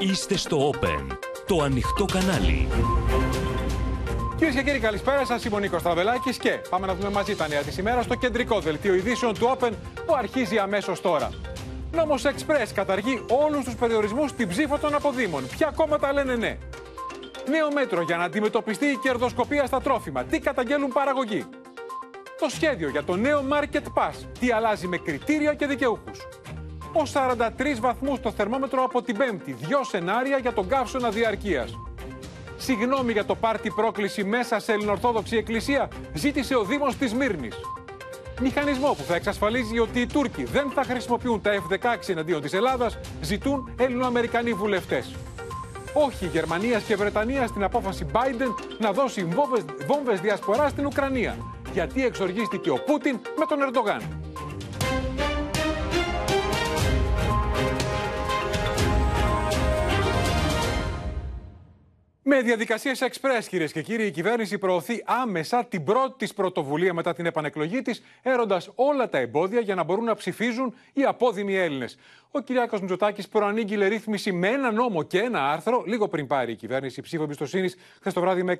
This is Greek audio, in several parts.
Είστε στο Open, το ανοιχτό κανάλι. Κυρίες και κύριοι, καλησπέρα σας. Είμαι ο Νίκος Τραβελάκη και πάμε να δούμε μαζί τα νέα της ημέρας στο κεντρικό δελτίο ειδήσεων του Open που αρχίζει αμέσως τώρα. Νόμος Express καταργεί όλους τους περιορισμούς στην ψήφο των αποδήμων. Ποια κόμματα λένε ναι; Νέο μέτρο για να αντιμετωπιστεί η κερδοσκοπία στα τρόφιμα. Τι καταγγέλουν παραγωγή. Το σχέδιο για το νέο Market Pass. Τι αλλάζει με κριτήρια και δικαιούχους; Ω 43 βαθμούς το θερμόμετρο από την Πέμπτη. Δυο σενάρια για τον καύσωνα διαρκείας. Συγγνώμη για το πάρτι πρόκληση μέσα σε Ελληνοορθόδοξη Εκκλησία, ζήτησε ο Δήμος της Μύρνης. Μηχανισμό που θα εξασφαλίζει ότι οι Τούρκοι δεν θα χρησιμοποιούν τα F-16 εναντίον της Ελλάδας, ζητούν Έλληνο-Αμερικανοί βουλευτές. Όχι Γερμανίας και Βρετανία στην απόφαση Biden να δώσει βόμβες, βόμβες διασπορά στην Ουκρανία. Γιατί εξοργίστηκε ο Πούτιν με τον Ερντογάν. Με διαδικασίες express, κυρίες και κύριοι, η κυβέρνηση προωθεί άμεσα την πρώτη της πρωτοβουλία μετά την επανεκλογή της, έροντας όλα τα εμπόδια για να μπορούν να ψηφίζουν οι απόδημοι Έλληνες. Ο Κυριάκος Μητσοτάκης προανήγγειλε ρύθμιση με ένα νόμο και ένα άρθρο, λίγο πριν πάρει η κυβέρνηση ψήφο εμπιστοσύνης χθες το βράδυ με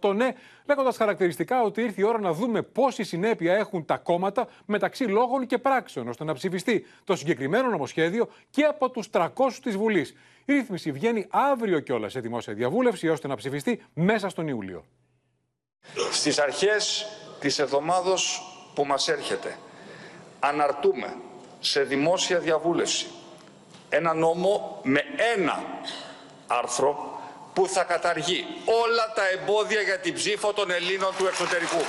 158 ναι, λέγοντας χαρακτηριστικά ότι ήρθε η ώρα να δούμε πόση συνέπεια έχουν τα κόμματα μεταξύ λόγων και πράξεων, ώστε να ψηφιστεί το συγκεκριμένο νομοσχέδιο και από τους 300 της Βουλής. Η ρύθμιση βγαίνει αύριο κιόλας σε δημόσια διαβούλευση ώστε να ψηφιστεί μέσα στον Ιούλιο. Στις αρχές της εβδομάδος που μας έρχεται αναρτούμε σε δημόσια διαβούλευση ένα νόμο με ένα άρθρο που θα καταργεί όλα τα εμπόδια για την ψήφο των Ελλήνων του εξωτερικού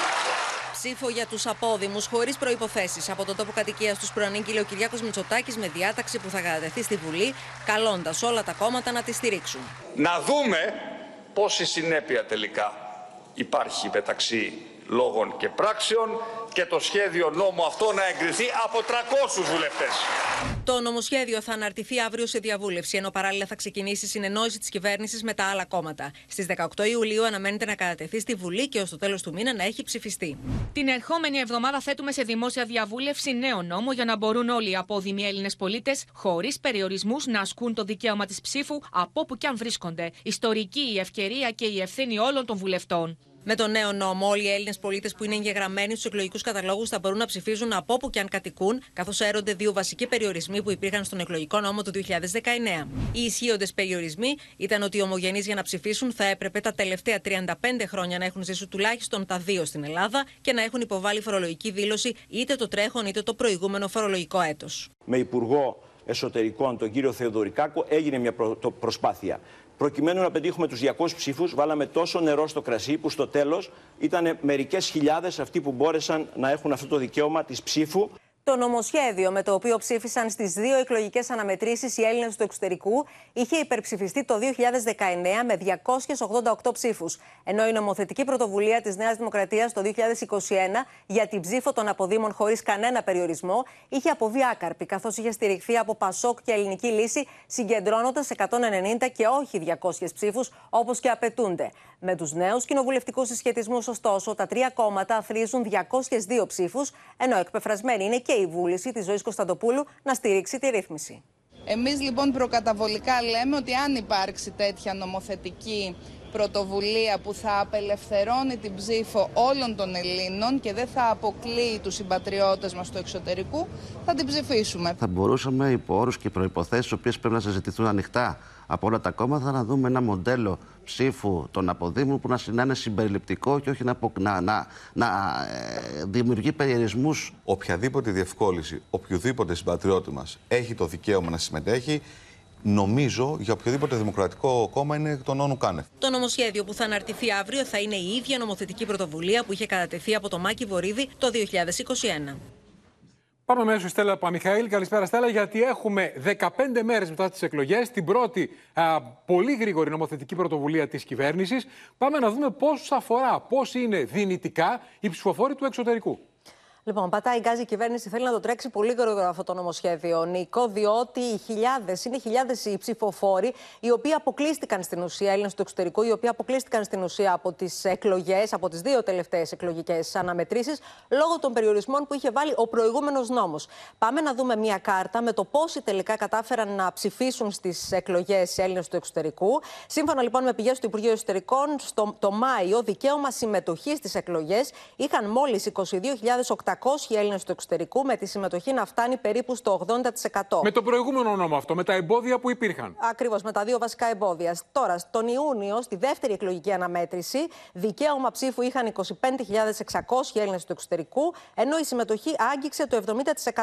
ψήφο για τους απόδημους χωρίς προποθέσει. Από τον τόπο κατοικίας τους προανήγγειλε ο Κυριάκος Μητσοτάκης με διάταξη που θα κατατεθεί στη Βουλή, καλώντας όλα τα κόμματα να τη στηρίξουν. Να δούμε πόση συνέπεια τελικά υπάρχει μεταξύ λόγων και πράξεων και το σχέδιο νόμου αυτό να εγκριθεί από 300 βουλευτές. Το νομοσχέδιο θα αναρτηθεί αύριο σε διαβούλευση, ενώ παράλληλα θα ξεκινήσει η συνεννόηση της κυβέρνησης με τα άλλα κόμματα. Στις 18 Ιουλίου αναμένεται να κατατεθεί στη Βουλή και ως το τέλος του μήνα να έχει ψηφιστεί. Την ερχόμενη εβδομάδα θέτουμε σε δημόσια διαβούλευση νέο νόμο για να μπορούν όλοι οι απόδημοι Έλληνες πολίτες, χωρίς περιορισμούς, να ασκούν το δικαίωμα της ψήφου από όπου και αν βρίσκονται. Ιστορική η ευκαιρία και η ευθύνη όλων των βουλευτών. Με τον νέο νόμο, όλοι οι Έλληνες πολίτες που είναι εγγεγραμμένοι στους εκλογικούς καταλόγους θα μπορούν να ψηφίζουν από όπου και αν κατοικούν, καθώς έρονται δύο βασικοί περιορισμοί που υπήρχαν στον εκλογικό νόμο του 2019. Οι ισχύοντες περιορισμοί ήταν ότι οι ομογενείς για να ψηφίσουν θα έπρεπε τα τελευταία 35 χρόνια να έχουν ζήσει τουλάχιστον τα δύο στην Ελλάδα και να έχουν υποβάλει φορολογική δήλωση είτε το τρέχον είτε το προηγούμενο φορολογικό έτος. Με Υπουργό Εσωτερικών, τον κύριο Θεοδωρικάκο, έγινε μια προσπάθεια. Προκειμένου να πετύχουμε τους 200 ψήφους, βάλαμε τόσο νερό στο κρασί που στο τέλος ήταν μερικές χιλιάδες αυτοί που μπόρεσαν να έχουν αυτό το δικαίωμα της ψήφου. Το νομοσχέδιο με το οποίο ψήφισαν στις δύο εκλογικές αναμετρήσεις οι Έλληνες του εξωτερικού είχε υπερψηφιστεί το 2019 με 288 ψήφους. Ενώ η νομοθετική πρωτοβουλία της Νέας Δημοκρατίας το 2021 για την ψήφο των αποδήμων χωρίς κανένα περιορισμό είχε αποβεί άκαρπη, καθώς είχε στηριχθεί από Πασόκ και Ελληνική Λύση, συγκεντρώνοντας 190 και όχι 200 ψήφους όπως και απαιτούνται. Με τους νέους κοινοβουλευτικούς συσχετισμούς, ωστόσο, τα τρία κόμματα αθροίζουν 202 ψήφους, ενώ εκπεφρασμένη είναι και και η βούληση της Ζωής Κωνσταντοπούλου να στηρίξει τη ρύθμιση. Εμείς λοιπόν προκαταβολικά λέμε ότι αν υπάρξει τέτοια νομοθετική πρωτοβουλία που θα απελευθερώνει την ψήφο όλων των Ελλήνων και δεν θα αποκλείει τους συμπατριώτες μας του εξωτερικού, θα την ψηφίσουμε. Θα μπορούσαμε υπό όρους και προϋποθέσεις, οι οποίες πρέπει να συζητηθούν ανοιχτά από όλα τα κόμματα, να δούμε ένα μοντέλο ψήφου των αποδήμων που να είναι συμπεριληπτικό και όχι να, να, να, να ε, δημιουργεί περιορισμούς. Οποιαδήποτε διευκόλυνση, οποιοδήποτε συμπατριώτη μας έχει το δικαίωμα να συμμετέχει, νομίζω για οποιοδήποτε δημοκρατικό κόμμα είναι τον όνου κάνευ. Το νομοσχέδιο που θα αναρτηθεί αύριο θα είναι η ίδια νομοθετική πρωτοβουλία που είχε κατατεθεί από το Μάκη Βορύδη το 2021. Πάμε μέσω Στέλλα Παμιχαήλ. Καλησπέρα, Στέλλα, γιατί έχουμε 15 μέρες μετά τις εκλογές, την πρώτη α, πολύ γρήγορη νομοθετική πρωτοβουλία της κυβέρνησης. Πάμε να δούμε πώς αφορά, πώς είναι δυνητικά οι ψηφοφόροι του εξωτερικού. Λοιπόν, πατάει γκάζι η κυβέρνηση, θέλει να το τρέξει πολύ γρήγορα αυτό το νομοσχέδιο, Νίκο, διότι οι χιλιάδες, είναι χιλιάδες οι ψηφοφόροι, οι οποίοι αποκλείστηκαν στην ουσία, Έλληνες του εξωτερικού, οι οποίοι αποκλείστηκαν στην ουσία από τις εκλογές, από τις δύο τελευταίες εκλογικές αναμετρήσεις, λόγω των περιορισμών που είχε βάλει ο προηγούμενος νόμος. Πάμε να δούμε μια κάρτα με το πόσοι τελικά κατάφεραν να ψηφίσουν στις εκλογές Έλληνες του εξωτερικού. Σύμφωνα λοιπόν με πηγές του Υπουργείου Εσωτερικών, στο, το Μάιο δικαίωμα συμμετοχής στις εκλογές είχαν μόλις 22.800 Έλληνες του εξωτερικού, με τη συμμετοχή να φτάνει περίπου στο 80%. Με το προηγούμενο νόμο αυτό, με τα εμπόδια που υπήρχαν. Ακριβώς, με τα δύο βασικά εμπόδια. Τώρα, τον Ιούνιο, στη δεύτερη εκλογική αναμέτρηση, δικαίωμα ψήφου είχαν 25.600 Έλληνες του εξωτερικού, ενώ η συμμετοχή άγγιξε το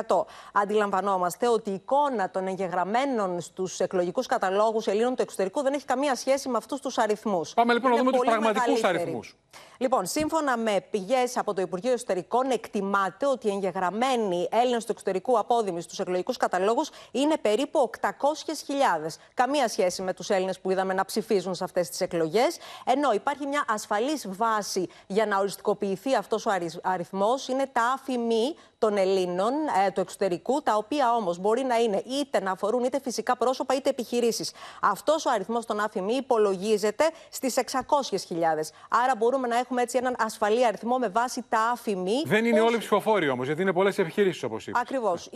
70%. Αντιλαμβανόμαστε ότι η εικόνα των εγγεγραμμένων στους εκλογικούς καταλόγους Ελλήνων του εξωτερικού δεν έχει καμία σχέση με αυτούς τους αριθμούς. Πάμε λοιπόν Είναι να δούμε τους πραγματικούς αριθμούς. Λοιπόν, σύμφωνα με πηγές από το Υπουργείο Εσωτερικών, εκτιμάται ότι οι εγγεγραμμένοι Έλληνες του εξωτερικού απόδημοι στους εκλογικούς καταλόγους είναι περίπου 800.000. Καμία σχέση με τους Έλληνες που είδαμε να ψηφίζουν σε αυτές τις εκλογές. Ενώ υπάρχει μια ασφαλής βάση για να οριστικοποιηθεί αυτός ο αριθμός, είναι τα άφημη των Ελλήνων ε, του εξωτερικού, τα οποία όμως μπορεί να είναι είτε να αφορούν είτε φυσικά πρόσωπα είτε επιχειρήσεις. Αυτός ο αριθμός των άφημη υπολογίζεται στις 600.000. Άρα μπορούμε να έχουμε έτσι έναν ασφαλή αριθμό με βάση τα άφημη. Δεν είναι όλοι ψηφοφόροι όμως, γιατί είναι πολλές επιχειρήσεις όπως είπες. Ακριβώς.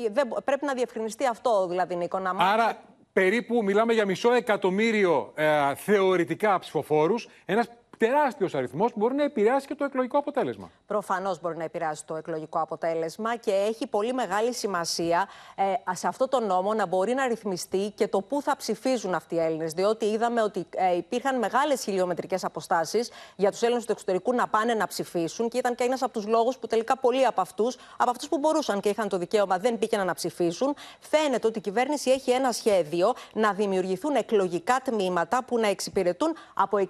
Πρέπει να διευκρινιστεί αυτό δηλαδή, Νίκο. Να Άρα περίπου μιλάμε για μισό εκατομμύριο ε, θεωρητικά ψηφοφόρους. Ένας τεράστιος αριθμός που μπορεί να επηρεάσει και το εκλογικό αποτέλεσμα. Προφανώς μπορεί να επηρεάσει το εκλογικό αποτέλεσμα και έχει πολύ μεγάλη σημασία ε, σε αυτό το νόμο να μπορεί να ρυθμιστεί και το πού θα ψηφίζουν αυτοί οι Έλληνες. Διότι είδαμε ότι ε, υπήρχαν μεγάλες χιλιομετρικές αποστάσεις για τους Έλληνες του εξωτερικού να πάνε να ψηφίσουν και ήταν και ένας από τους λόγους που τελικά πολλοί από αυτούς, από αυτούς που μπορούσαν και είχαν το δικαίωμα, δεν πήγαιναν να ψηφίσουν. Φαίνεται ότι η κυβέρνηση έχει ένα σχέδιο να δημιουργηθούν εκλογικά τμήματα που να εξυπηρετούν από 60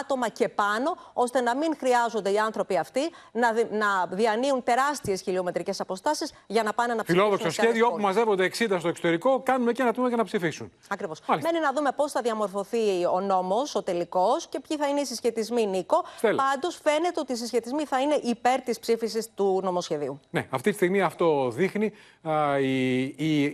άτομα και πάνω, ώστε να μην χρειάζονται οι άνθρωποι αυτοί να, να διανύουν τεράστιες χιλιομετρικές αποστάσεις για να πάνε να ψηφίσουν. Φιλόδοξο σχέδιο, όπου μαζεύονται 60 στο εξωτερικό, κάνουμε και ένα τμήμα για να ψηφίσουν. Ακριβώς. Μένει να δούμε πώς θα διαμορφωθεί ο νόμος, ο τελικός και ποιοι θα είναι οι συσχετισμοί, Νίκο. Πάντως φαίνεται ότι οι συσχετισμοί θα είναι υπέρ της ψήφισης του νομοσχεδίου. Ναι, αυτή τη στιγμή αυτό δείχνει α, η, η,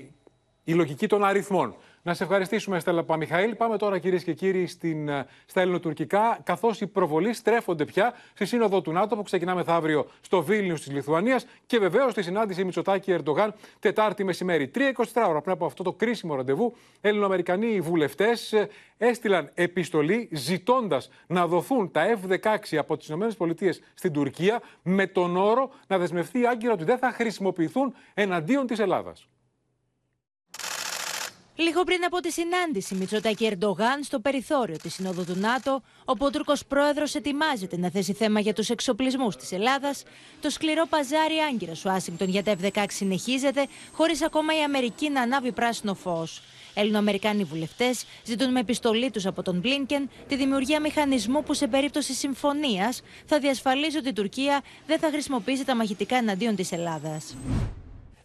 η λογική των αριθμών. Να σε ευχαριστήσουμε, Στέλλα Παμιχαήλ. Πάμε τώρα, κυρίες και κύριοι, στην, ε, στα ελληνοτουρκικά, καθώς οι προβολείς στρέφονται πια στη Σύνοδο του ΝΑΤΟ που ξεκινά μεθαύριο στο Βίλνιους της Λιθουανίας και βεβαίως στη συνάντηση Μητσοτάκη Ερντογάν Τετάρτη μεσημέρι. 3-24 ώρα πριν από αυτό το κρίσιμο ραντεβού, Ελληνοαμερικανοί βουλευτές ε, έστειλαν επιστολή ζητώντας να δοθούν τα F-16 από τις ΗΠΑ στην Τουρκία με τον όρο να δεσμευτεί άγκυρα ότι δεν θα χρησιμοποιηθούν εναντίον της Ελλάδας. Λίγο πριν από τη συνάντηση Μητσοτάκη Ερντογάν στο περιθώριο της Συνόδου του ΝΑΤΟ, όπου ο Τούρκο πρόεδρος ετοιμάζεται να θέσει θέμα για τους εξοπλισμούς της Ελλάδας, το σκληρό παζάρι άγκυρας Ουάσιγκτον για τα F-16 συνεχίζεται, χωρίς ακόμα η Αμερική να ανάβει πράσινο φως. Ελληνοαμερικάνοι βουλευτές ζητούν με επιστολή τους από τον Μπλίνκεν τη δημιουργία μηχανισμού που σε περίπτωση συμφωνίας θα διασφαλίζει ότι η Τουρκία δεν θα χρησιμοποιήσει τα μαχητικά εναντίον της Ελλάδας.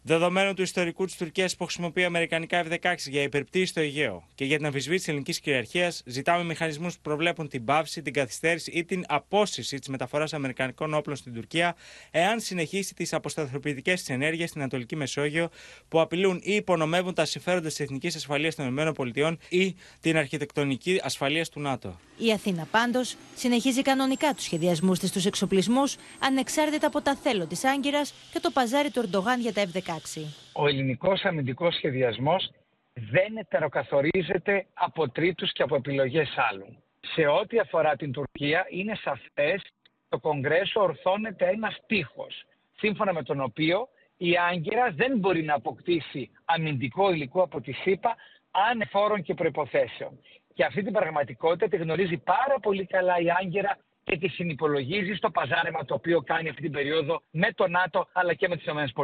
Δεδομένου του ιστορικού της Τουρκίας που χρησιμοποιεί αμερικανικά F-16 για υπερπτήση στο Αιγαίο και για την αμφισβήτηση της ελληνικής κυριαρχίας, ζητάμε μηχανισμούς που προβλέπουν την πάυση, την καθυστέρηση ή την απόσυση της μεταφοράς αμερικανικών όπλων στην Τουρκία, εάν συνεχίσει τις αποσταθεροποιητικές της ενέργειες στην Ανατολική Μεσόγειο που απειλούν ή υπονομεύουν τα συμφέροντα της εθνικής ασφαλείας των ΗΠΑ ή την αρχιτεκτονική ασφαλείας του ΝΑΤΟ. Η Αθήνα πάντως συνεχίζει κανονικά τους σχεδιασμούς της στου εξοπλισμούς, ανεξάρτητα από τα θέλω της Άγκυρας και το παζάρι του Ερντογάν για τα F-16. Ο ελληνικός αμυντικός σχεδιασμός δεν ετεροκαθορίζεται από τρίτους και από επιλογές άλλων. Σε ό,τι αφορά την Τουρκία είναι σαφές το Κογκρέσο ορθώνεται ένας τείχος, σύμφωνα με τον οποίο η Άγκυρα δεν μπορεί να αποκτήσει αμυντικό υλικό από τη ΣΥΠΑ ανεφόρων και προϋποθέσεων. Και αυτή την πραγματικότητα τη γνωρίζει πάρα πολύ καλά η Άγκυρα και τη συνυπολογίζει στο παζάρεμα το οποίο κάνει αυτή την περίοδο με το ΝΑΤΟ αλλά και με τι ΗΠΑ.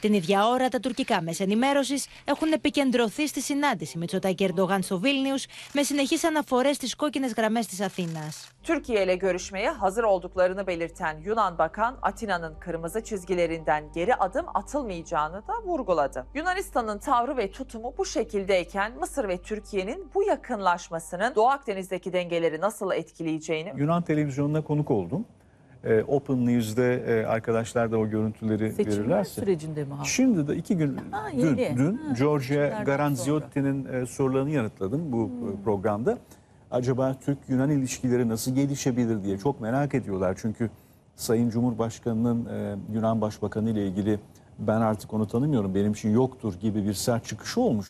Την ίδια ώρα, τα τουρκικά μέσα ενημέρωση έχουν επικεντρωθεί στη συνάντηση με Τσοτάκη Ερντογάν στο Βίλνιου με συνεχεί αναφορέ στι κόκκινε γραμμέ τη Αθήνα. Türkiye ile görüşmeye hazır olduklarını belirten Yunan Bakan, Atina'nın kırmızı çizgilerinden geri adım atılmayacağını da vurguladı. Yunanistan'ın tavrı ve tutumu bu şekildeyken Mısır ve Türkiye'nin bu yakınlaşmasının Doğu Akdeniz'deki dengeleri nasıl etkileyeceğini Yunan televizyonuna konuk oldum. e, Open News'de e, arkadaşlar da o görüntüleri Seçimler verirlerse. sürecinde mi? Şimdi de iki gün Ha, dün, yeni. dün Ha, seçimlerden Garanziotti'nin e, sorularını yanıtladım bu e, programda. Acaba Türk-Yunan ilişkileri nasıl gelişebilir diye çok merak ediyorlar. Çünkü Sayın Cumhurbaşkanı'nın e, Yunan Başbakanı ile ilgili ben artık onu tanımıyorum benim için yoktur gibi bir sert çıkışı olmuş.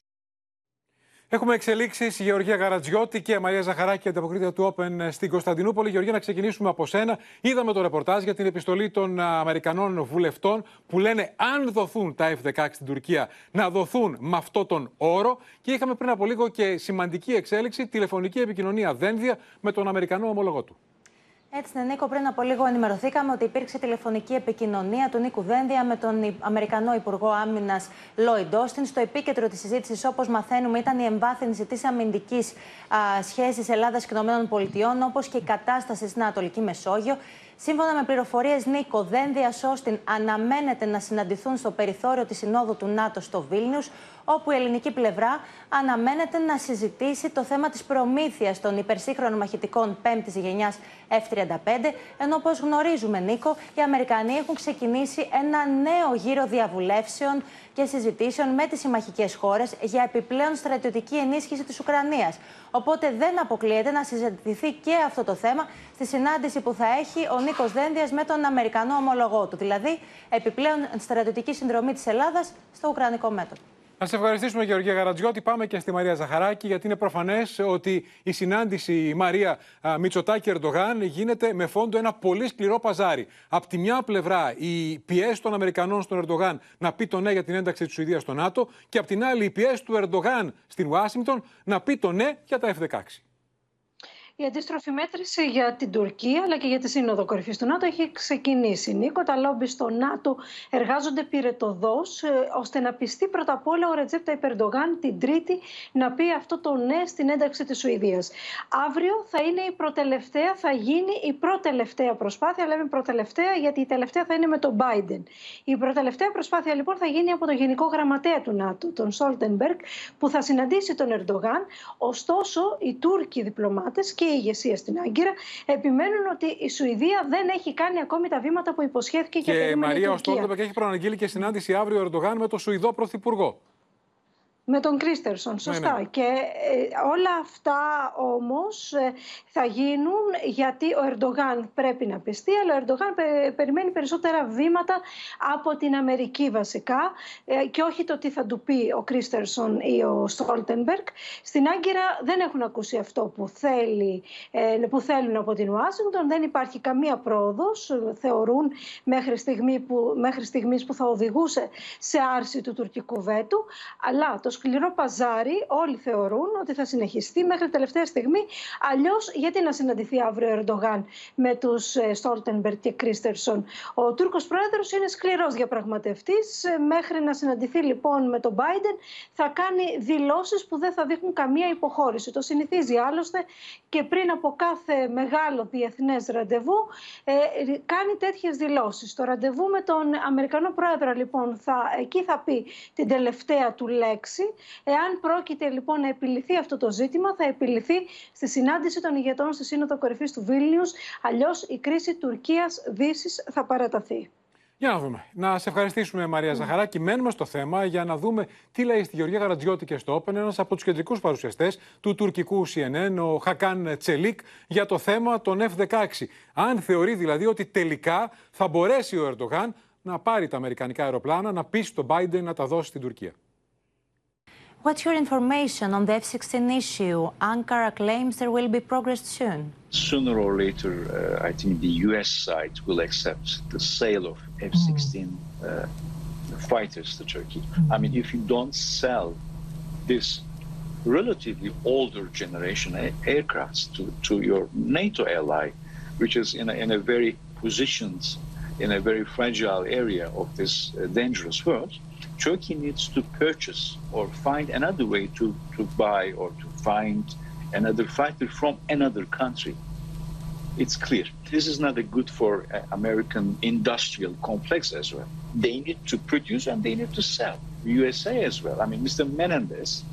Έχουμε εξελίξεις. Η Γεωργία Γαρατζιώτη και η Μαρία Ζαχαράκη, ανταποκρίτρια του Open στην Κωνσταντινούπολη. Γεωργία, να ξεκινήσουμε από σένα. Είδαμε το ρεπορτάζ για την επιστολή των Αμερικανών βουλευτών που λένε αν δοθούν τα F-16 στην Τουρκία να δοθούν με αυτό τον όρο. Και είχαμε πριν από λίγο και σημαντική εξέλιξη, τηλεφωνική επικοινωνία δένδια με τον Αμερικανό ομολογό του. Έτσι, ναι, Νίκο, πριν από λίγο ενημερωθήκαμε ότι υπήρξε τηλεφωνική επικοινωνία του Νίκου Δένδια με τον Αμερικανό Υπουργό Άμυνας Λόιντ Όστιν. Στο επίκεντρο της συζήτησης, όπως μαθαίνουμε, ήταν η εμβάθυνση της αμυντικής σχέσης Ελλάδας και ΗΠΑ, όπως και η κατάσταση στην Ανατολική Μεσόγειο. Σύμφωνα με πληροφορίες, Νίκο Δένδια Όστιν αναμένεται να συναντηθούν στο περιθώριο της Συνόδου του ΝΑΤΟ στο Βίλνιους, όπου η ελληνική πλευρά αναμένεται να συζητήσει το θέμα της προμήθειας των υπερσύγχρονων μαχητικών 5ης γενιάς F-35, ενώ όπως γνωρίζουμε, Νίκο, οι Αμερικανοί έχουν ξεκινήσει ένα νέο γύρο διαβουλεύσεων και συζητήσεων με τις συμμαχικές χώρες για επιπλέον στρατιωτική ενίσχυση της Ουκρανίας. Οπότε δεν αποκλείεται να συζητηθεί και αυτό το θέμα στη συνάντηση που θα έχει ο Νίκος Δένδιας με τον Αμερικανό ομολογό του, δηλαδή επιπλέον στρατιωτική συνδρομή της Ελλάδας στο Ουκρανικό μέτωπο. Να σε ευχαριστήσουμε, Γεωργία Γαρατζιώτη. Πάμε και στη Μαρία Ζαχαράκη, γιατί είναι προφανές ότι η συνάντηση Μαρία Μητσοτάκη Ερντογάν γίνεται με φόντο ένα πολύ σκληρό παζάρι. Απ' τη μια πλευρά, η πιέση των Αμερικανών στον Ερντογάν να πει το ναι για την ένταξη της Σουηδίας στο ΝΑΤΟ, και απ' την άλλη, η πιέση του Ερντογάν στην Ουάσιγκτον να πει το ναι για τα F-16. Η αντίστροφη μέτρηση για την Τουρκία αλλά και για τη Σύνοδο Κορυφής του ΝΑΤΟ έχει ξεκινήσει. Νίκο, τα λόμπι στο ΝΑΤΟ εργάζονται πυρετωδώς ώστε να πειστεί πρώτα απ' όλα ο Ρετζέπ Ταγίπ Ερντογάν την Τρίτη να πει αυτό το ναι στην ένταξη της Σουηδίας. Αύριο θα είναι η προτελευταία, θα γίνει η προτελευταία προσπάθεια. Λέμε προτελευταία γιατί η τελευταία θα είναι με τον Biden. Η προτελευταία προσπάθεια λοιπόν θα γίνει από τον Γενικό Γραμματέα του ΝΑΤΟ, τον Στόλτενμπεργκ, που θα συναντήσει τον Ερντογάν. Ωστόσο, οι Τούρκοι διπλωμάτες και η ηγεσία στην Άγκυρα επιμένουν ότι η Σουηδία δεν έχει κάνει ακόμη τα βήματα που υποσχέθηκε και, και η Μαρία Τουρκία. Ο Στόλτενμπεργκ έχει προαναγγείλει και συνάντηση αύριο ο Ερντογάν με τον Σουηδό Πρωθυπουργό. Με τον Κρίστερσον, σωστά. Ναι, ναι. Και ε, όλα αυτά όμως ε, θα γίνουν γιατί ο Ερντογάν πρέπει να πιστεί, αλλά ο Ερντογάν πε- περιμένει περισσότερα βήματα από την Αμερική βασικά ε, και όχι το τι θα του πει ο Κρίστερσον ή ο Στόλτενμπεργκ. Στην Άγκυρα δεν έχουν ακούσει αυτό που, θέλει, ε, που θέλουν από την Ουάσιγκτον. Δεν υπάρχει καμία πρόοδος, ε, θεωρούν μέχρι, στιγμή που, μέχρι στιγμής που θα οδηγούσε σε άρση του τουρκικού βέτου. Αλλά το σκληρό παζάρι όλοι θεωρούν ότι θα συνεχιστεί μέχρι τελευταία στιγμή. Αλλιώς, γιατί να συναντηθεί αύριο ο Ερντογάν με τους Στόλτενμπεργκ και Κρίστερσον; Ο Τούρκος πρόεδρος είναι σκληρός διαπραγματευτής. Μέχρι να συναντηθεί λοιπόν με τον Biden, θα κάνει δηλώσεις που δεν θα δείχνουν καμία υποχώρηση. Το συνηθίζει άλλωστε και πριν από κάθε μεγάλο διεθνές ραντεβού ε, κάνει τέτοιες δηλώσεις. Το ραντεβού με τον Αμερικανό πρόεδρο, λοιπόν, θα, εκεί θα πει την τελευταία του λέξη. Εάν πρόκειται λοιπόν να επιληθεί αυτό το ζήτημα, θα επιληθεί στη συνάντηση των ηγετών στη Σύνοδο Κορυφής του Βίλνιους. Αλλιώς η κρίση Τουρκία-Δύση θα παραταθεί. Για να δούμε. Να σε ευχαριστήσουμε, Μαρία Ζαχαράκη. Μένουμε στο θέμα για να δούμε τι λέει στη Γεωργία Γαρατζιώτη και στο Open ένας από τους κεντρικούς παρουσιαστές του τουρκικού CNN, ο Χακάν Τσελίκ, για το θέμα των F-16. Αν θεωρεί δηλαδή ότι τελικά θα μπορέσει ο Ερντογάν να πάρει τα αμερικανικά αεροπλάνα, να πείσει τον Biden να τα δώσει στην Τουρκία. What's your information on the F-16 issue? Ankara claims there will be progress soon. sooner or later, uh, I think the U.S. side will accept the sale of F-16 uh, fighters to Turkey. I mean, if you don't sell this relatively older generation aircrafts to, to your NATO ally, which is in a, in a very positioned, in a very fragile area of this uh, dangerous world, Turkey needs to purchase or find another way to, to buy or to find another fighter from another country. It's clear. This is not good for uh, American industrial complex as well. They need to produce and they need to sell. USA as well. I mean, Mr. Menendez,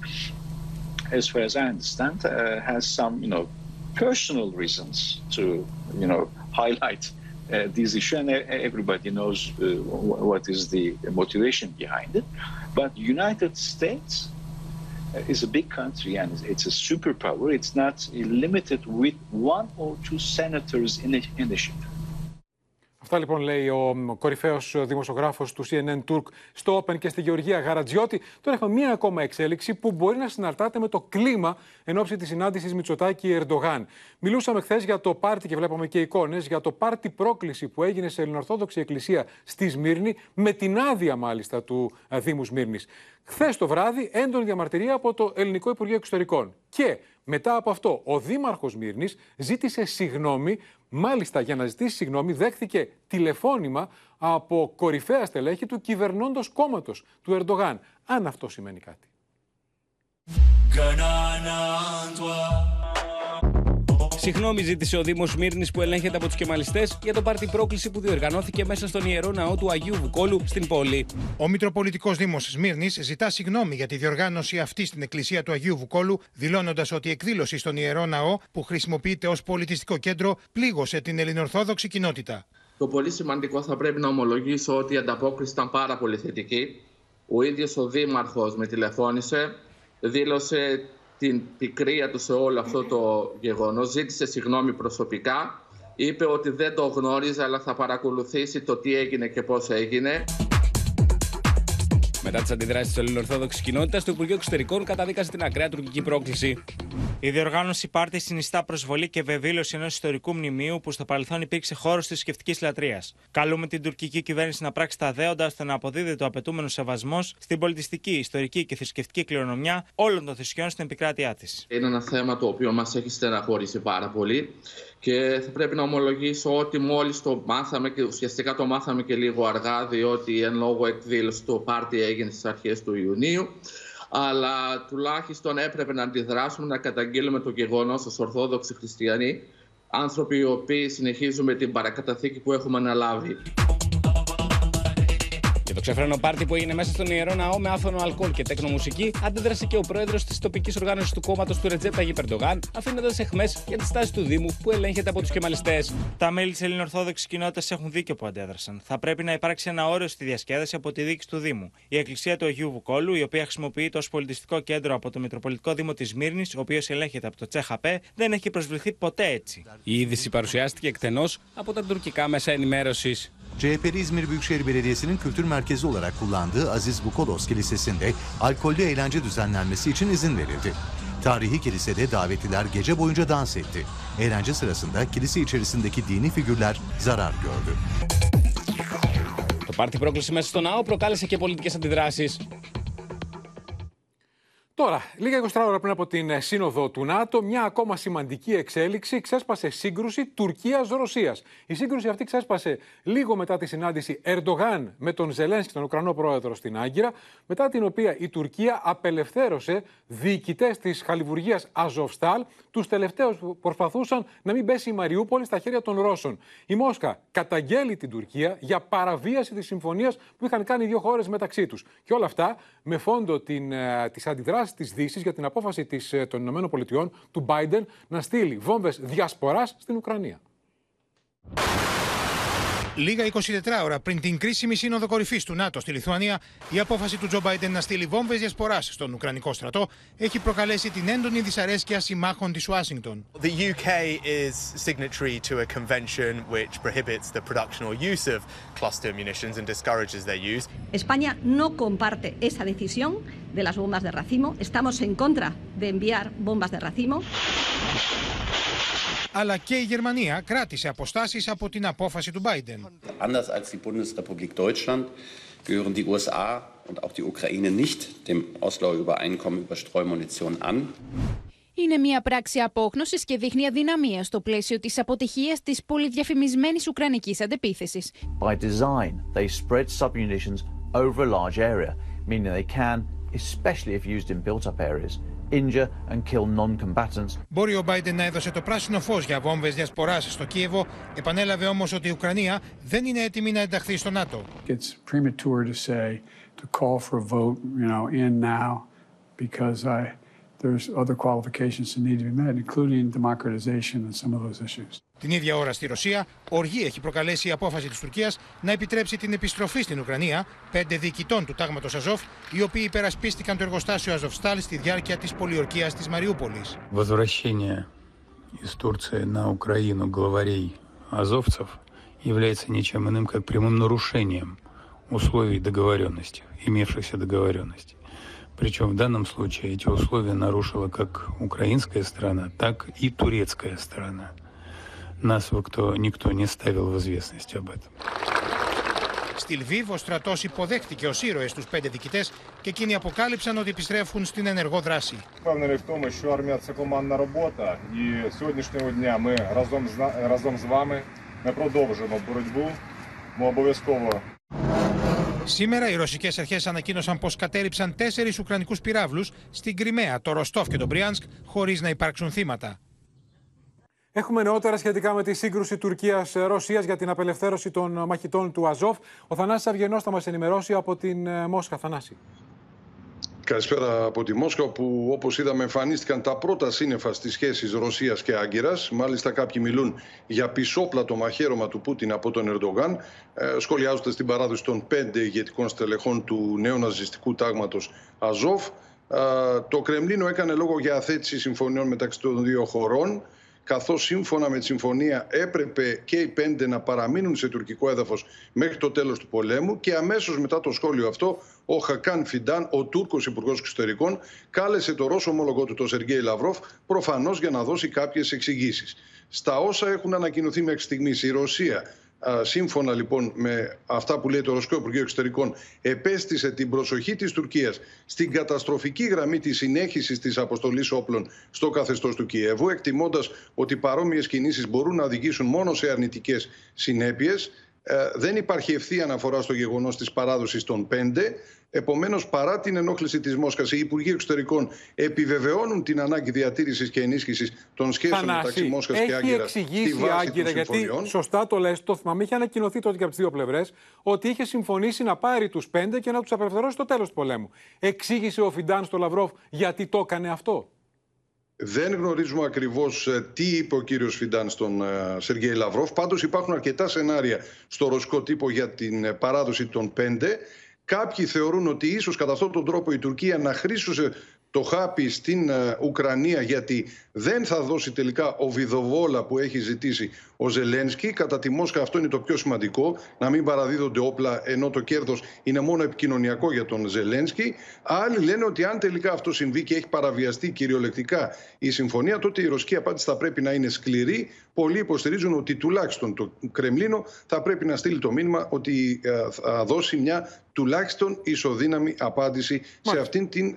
as far as I understand, uh, has some, you know, personal reasons to, you know, highlight this issue, and everybody knows uh, what is the motivation behind it. But United States is a big country and it's a superpower. It's not limited with one or two senators initiative. Αυτά λοιπόν λέει ο κορυφαίος δημοσιογράφος του CNN Turk στο Open και στη Γεωργία Γαρατζιώτη. Τώρα έχουμε μία ακόμα εξέλιξη που μπορεί να συναρτάται με το κλίμα εν ώψη της συνάντησης Μητσοτάκη Ερντογάν. Μιλούσαμε χθες για το πάρτι και βλέπαμε και εικόνες για το πάρτι πρόκληση που έγινε σε Ελληνοορθόδοξη Εκκλησία στη Σμύρνη, με την άδεια μάλιστα του Δήμου Σμύρνης. Χθες το βράδυ έντονη διαμαρτυρία από το Ελληνικό Υπουργείο Εξωτερικών. Και μετά από αυτό, ο Δήμαρχος Μύρνης ζήτησε συγγνώμη, μάλιστα για να ζητήσει συγγνώμη δέχθηκε τηλεφώνημα από κορυφαία στελέχη του κυβερνώντος κόμματος του Ερντογάν, αν αυτό σημαίνει κάτι. Συγγνώμη ζήτησε ο Δήμος Μύρνη που ελέγχεται από τους κεμαλιστές για το πάρτι πρόκληση που διοργανώθηκε μέσα στον ιερό ναό του Αγίου Βουκόλου στην πόλη. Ο Μητροπολιτικός Δήμος Μύρνη ζητά συγγνώμη για τη διοργάνωση αυτή στην εκκλησία του Αγίου Βουκόλου, δηλώνοντας ότι η εκδήλωση στον ιερό ναό, που χρησιμοποιείται ως πολιτιστικό κέντρο, πλήγωσε την ελληνορθόδοξη κοινότητα. Το πολύ σημαντικό θα πρέπει να ομολογήσω ότι η ανταπόκριση ήταν πάρα πολύ θετική. Ο ίδιος ο Δήμαρχος με τηλεφώνησε, δήλωσε την πικρία του σε όλο αυτό το γεγονός. Ζήτησε συγγνώμη προσωπικά. Είπε ότι δεν το γνώριζε αλλά θα παρακολουθήσει το τι έγινε και πώς έγινε. Μετά τις αντιδράσεις της ελληνοορθόδοξης κοινότητας, το Υπουργείο Εξωτερικών καταδίκασε την ακραία τουρκική πρόκληση. Η διοργάνωση πάρτι συνιστά προσβολή και βεβήλωση ενός ιστορικού μνημείου που στο παρελθόν υπήρξε χώρος θρησκευτικής λατρείας. Καλούμε την τουρκική κυβέρνηση να πράξει τα δέοντα ώστε να αποδίδει το απαιτούμενο σεβασμό στην πολιτιστική, ιστορική και θρησκευτική κληρονομιά όλων των θρησκειών στην επικράτειά της. Είναι ένα θέμα το οποίο μας έχει στεναχωρήσει πάρα πολύ και θα πρέπει να ομολογήσω ότι μόλις το μάθαμε και ουσιαστικά το μάθαμε και λίγο αργά, διότι εν λόγω εκδήλωση το πάρτι έγινε στις αρχές του Ιουνίου. Αλλά τουλάχιστον έπρεπε να αντιδράσουμε, να καταγγείλουμε το γεγονός ως Ορθόδοξοι Χριστιανοί, άνθρωποι οι οποίοι συνεχίζουμε την παρακαταθήκη που έχουμε αναλάβει. Το ξεφρένο πάρτι που έγινε μέσα στον ιερό ναό με άφωνο αλκοόλ και τέκνο-μουσική αντέδρασε και ο πρόεδρος της τοπικής οργάνωσης του κόμματος του Ρετζέπτα Περντογάν, αφήνοντας εχμές για τη στάση του Δήμου που ελέγχεται από τους κεμαλιστές. Τα μέλη της ελληνοορθόδοξης κοινότητας έχουν δίκιο που αντέδρασαν. Θα πρέπει να υπάρξει ένα όριο στη διασκέδαση από τη δίκη του Δήμου. Η εκκλησία του Αγίου Βουκόλου, η οποία χρησιμοποιείται ως πολιτιστικό κέντρο από το Μητροπολιτικό Δήμο της Μύρνης, ο οποίος ελέγχεται από το Τσέχαπέ, δεν έχει προσβληθεί ποτέ έτσι. Η είδηση παρουσιάστηκε εκτενώς από τα τουρκικά μέσα ενημέρωσης. CHP'li İzmir Büyükşehir Belediyesi'nin kültür merkezi olarak kullandığı Aziz Bukolos Kilisesi'nde alkollü eğlence düzenlenmesi için izin verildi. Tarihi kilisede davetliler gece boyunca dans etti. Eğlence sırasında kilise içerisindeki dini figürler zarar gördü. Το πάρτι πρόκληση μέσα στο ναό προκάλεσε και πολιτικές αντιδράσεις. Τώρα, λίγα 24 ώρα πριν από την ε, σύνοδο του ΝΑΤΟ, μια ακόμα σημαντική εξέλιξη ξέσπασε σύγκρουση Τουρκία-Ρωσία. Η σύγκρουση αυτή ξέσπασε λίγο μετά τη συνάντηση Ερντογάν με τον Ζελένσκι, τον Ουκρανό πρόεδρο, στην Άγκυρα, μετά την οποία η Τουρκία απελευθέρωσε διοικητές της χαλιβουργίας Αζοφστάλ, τους τελευταίους που προσπαθούσαν να μην πέσει η Μαριούπολη στα χέρια των Ρώσων. Η Μόσχα καταγγέλει την Τουρκία για παραβίαση της συμφωνίας που είχαν κάνει οι δύο χώρες μεταξύ τους. Και όλα αυτά με φόντο τις αντιδράσεις της Δύσης για την απόφαση της, ε, των ΗΠΑ του Biden να στείλει βόμβες διασποράς στην Ουκρανία. Λίγα 24 ώρα πριν την κρίσιμη σύνοδο κορυφή του ΝΑΤΟ στη Λιθουανία, η απόφαση του Τζο Μπάιντεν να στείλει βόμβε διασπορά στον Ουκρανικό στρατό έχει προκαλέσει την έντονη δυσαρέσκεια συμμάχων τη Ουάσιγκτον. The UK is signatory to a convention which prohibits the production or use of cluster munitions and discourages their use. España no comparte esa decisión de las bombas de racimo. Estamos en contra de enviar bombas de racimo. Αλλά και η Γερμανία κράτησε αποστάσεις από την απόφαση του Biden. Anders als die Bundesrepublik Deutschland gehören die USA und auch die Ukraine nicht dem Osloer Übereinkommen über Streumunition an. Είναι μια πράξη απόγνωσης και δείχνει αδυναμία στο πλαίσιο της αποτυχίας της πολυδιαφημισμένης Ουκρανικής αντεπίθεσης. By design, they spread submunitions over a large area, meaning they can, especially if used in built-up areas, injure and kill non-combatants. Μπορεί ο Biden να έδωσε το πράσινο φως για βόμβες διασποράς στο Κίεβο, επανέλαβε όμως ότι η Ουκρανία δεν είναι έτοιμη να ενταχθεί στο ΝΑΤΟ. It's premature to say to call for a vote, you know, in now because I there's other qualifications that need to be met, including democratization and some of those issues. Την ίδια ώρα στη Ρωσία, οργή έχει προκαλέσει η απόφαση της Τουρκίας να επιτρέψει την επιστροφή στην Ουκρανία πέντε διοικητών του τάγματος Αζόφ, οι οποίοι υπερασπίστηκαν το εργοστάσιο Αζοφστάλ στη διάρκεια της πολιορκίας της Μαριούπολης. Возвращение из Турции на Украину главарей азовцев является ничем иным, как прямым нарушением условий договоренности, имевшихся договоренностей. Причем в данном случае эти условия нарушила как украинская сторона, так и турецкая сторона. Нас кто, никто не ставил в известность об этом. Στη Λβίβ, ο στρατό υποδέχτηκε ω ήρωε του πέντε διοικητέ και εκείνοι αποκάλυψαν ότι επιστρέφουν στην ενεργό δράση. Впевнений в тому, що армія це командна робота, і з сьогоднішнього дня ми разом з на- разом з вами ми продовжуємо боротьбу. Ми обов'язково Σήμερα οι ρωσικές αρχές ανακοίνωσαν πως κατέριψαν τέσσερις Ουκρανικούς πυράβλους στην Κρυμαία, το Ροστόφ και το Μπριάνσκ, χωρίς να υπάρξουν θύματα. Έχουμε νεότερα σχετικά με τη σύγκρουση Τουρκία-Ρωσία για την απελευθέρωση των μαχητών του Αζόφ. Ο Θανάσης Αυγενός θα μας ενημερώσει από την ε, Μόσχα. Θανάση. Καλησπέρα από τη Μόσχα, όπου όπως είδαμε εμφανίστηκαν τα πρώτα σύννεφα στις σχέσεις Ρωσίας και Άγκυρας. Μάλιστα κάποιοι μιλούν για πισόπλατο μαχαίρωμα του Πούτιν από τον Ερντογάν, ε, σχολιάζοντας την παράδοση των πέντε ηγετικών στελεχών του νέου ναζιστικού τάγματος Αζόφ. Ε, το Κρεμλίνο έκανε λόγο για αθέτηση συμφωνιών μεταξύ των δύο χωρών καθώς σύμφωνα με τη συμφωνία έπρεπε και οι πέντε να παραμείνουν σε τουρκικό έδαφος μέχρι το τέλος του πολέμου και αμέσως μετά το σχόλιο αυτό ο Χακάν Φιντάν, ο Τούρκος Υπουργός Εξωτερικών, κάλεσε το Ρώσο ομολογό του, τον Σεργέη Λαυρόφ, προφανώς για να δώσει κάποιες εξηγήσεις. Στα όσα έχουν ανακοινωθεί μέχρι στιγμής η Ρωσία Α, Σύμφωνα λοιπόν με αυτά που λέει το Ρωσικό Υπουργείο Εξωτερικών, επέστησε την προσοχή της Τουρκίας στην καταστροφική γραμμή της συνέχισης της αποστολής όπλων στο καθεστώς του Κιέβου, εκτιμώντας ότι παρόμοιες κινήσεις μπορούν να οδηγήσουν μόνο σε αρνητικές συνέπειες. Ε, δεν υπάρχει ευθεία αναφορά στο γεγονός της παράδοσης των πέντε. Επομένως, παρά την ενόχληση της Μόσχας, οι Υπουργοί Εξωτερικών επιβεβαιώνουν την ανάγκη διατήρησης και ενίσχυσης των σχέσεων μεταξύ Μόσχας και έχει Άγκυρας στη εξηγήσει η βάση Άγκυρα, των γιατί συμφωνιών. σωστά το λες, το θυμάμαι, είχε ανακοινωθεί τότε και από τις δύο πλευρές ότι είχε συμφωνήσει να πάρει τους πέντε και να τους απελευθερώσει στο τέλος του πολέμου. Εξήγησε ο Φιντάν στο Λαυρόφ γιατί το έκανε αυτό. Δεν γνωρίζουμε ακριβώς τι είπε ο κύριος Φιντάν στον ε, Σεργέη Λαυρόφ. Πάντως υπάρχουν αρκετά σενάρια στο ρωσικό τύπο για την ε, παράδοση των πέντε. Κάποιοι θεωρούν ότι ίσως κατά αυτόν τον τρόπο η Τουρκία να χρήσουσε το χάπι στην ε, Ουκρανία γιατί δεν θα δώσει τελικά ο Βιδοβόλα που έχει ζητήσει ο Ζελένσκι. Κατά τη Μόσχα αυτό είναι το πιο σημαντικό, να μην παραδίδονται όπλα ενώ το κέρδος είναι μόνο επικοινωνιακό για τον Ζελένσκι. Άλλοι λένε ότι αν τελικά αυτό συμβεί και έχει παραβιαστεί κυριολεκτικά η συμφωνία, τότε η ρωσική απάντηση θα πρέπει να είναι σκληρή. Πολλοί υποστηρίζουν ότι τουλάχιστον το Κρεμλίνο θα πρέπει να στείλει το μήνυμα ότι ε, θα δώσει μια τουλάχιστον ισοδύναμη απάντηση σε αυτήν την ε,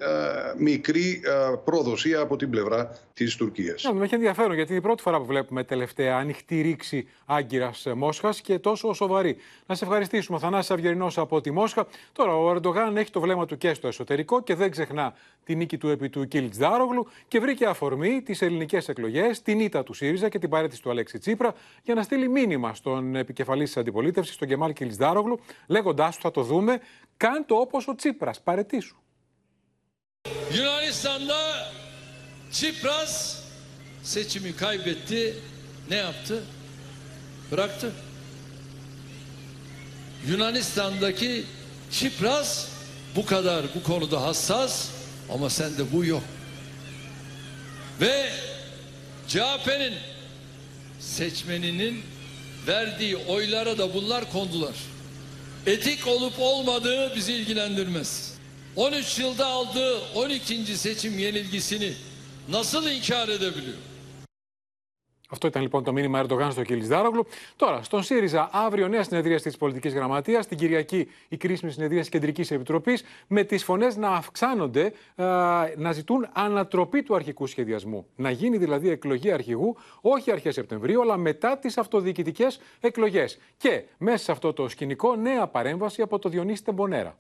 μικρή ε, προδοσία από την πλευρά της Τουρκίας. Ναι, με έχει ενδιαφέρον γιατί είναι η πρώτη φορά που βλέπουμε τελευταία ανοιχτή ρήξη Άγκυρας Μόσχας και τόσο σοβαρή. Να σε ευχαριστήσουμε, Θανάσης Αυγερινός από τη Μόσχα. Τώρα, ο Ερντογάν έχει το βλέμμα του και στο εσωτερικό και δεν ξεχνά την νίκη του επί του Κίλτς Δάρογλου και βρήκε αφορμή τις ελληνικές εκλογές, την ήττα του ΣΥΡΙΖΑ και την παρέτηση του Αλέξη Τσίπρα για να στείλει μήνυμα στον επικεφαλής της αντιπολίτευσης, τον Κεμάλ Κίλτς Δάρογλου, λέγοντάς του, θα το δούμε, κάν το όπως ο Τσίπρας, παρετήσου. Yunanistan'da Tsipras seçimi kaybetti. Ne yaptı? Bıraktı. Yunanistan'daki Tsipras bu kadar bu konuda hassas ama sende bu yok. Ve CHP'nin seçmeninin verdiği oylara da bunlar kondular. Etik olup olmadığı bizi ilgilendirmez. 13 yılda aldığı 12. seçim yenilgisini nasıl inkar edebiliyor? Αυτό ήταν λοιπόν το μήνυμα Ερντογάν στο Κίλι Δάρογλου. Τώρα, στον ΣΥΡΙΖΑ, αύριο νέα συνεδρία της Πολιτικής Γραμματείας. Την Κυριακή, η κρίσιμη συνεδρία της Κεντρικής Επιτροπής. Με τις φωνές να αυξάνονται, ε, να ζητούν ανατροπή του αρχικού σχεδιασμού. Να γίνει δηλαδή εκλογή αρχηγού, όχι αρχές Σεπτεμβρίου, αλλά μετά τις αυτοδιοικητικές εκλογές. Και μέσα σε αυτό το σκηνικό, νέα παρέμβαση από το Διονύση Τεμπονέρα.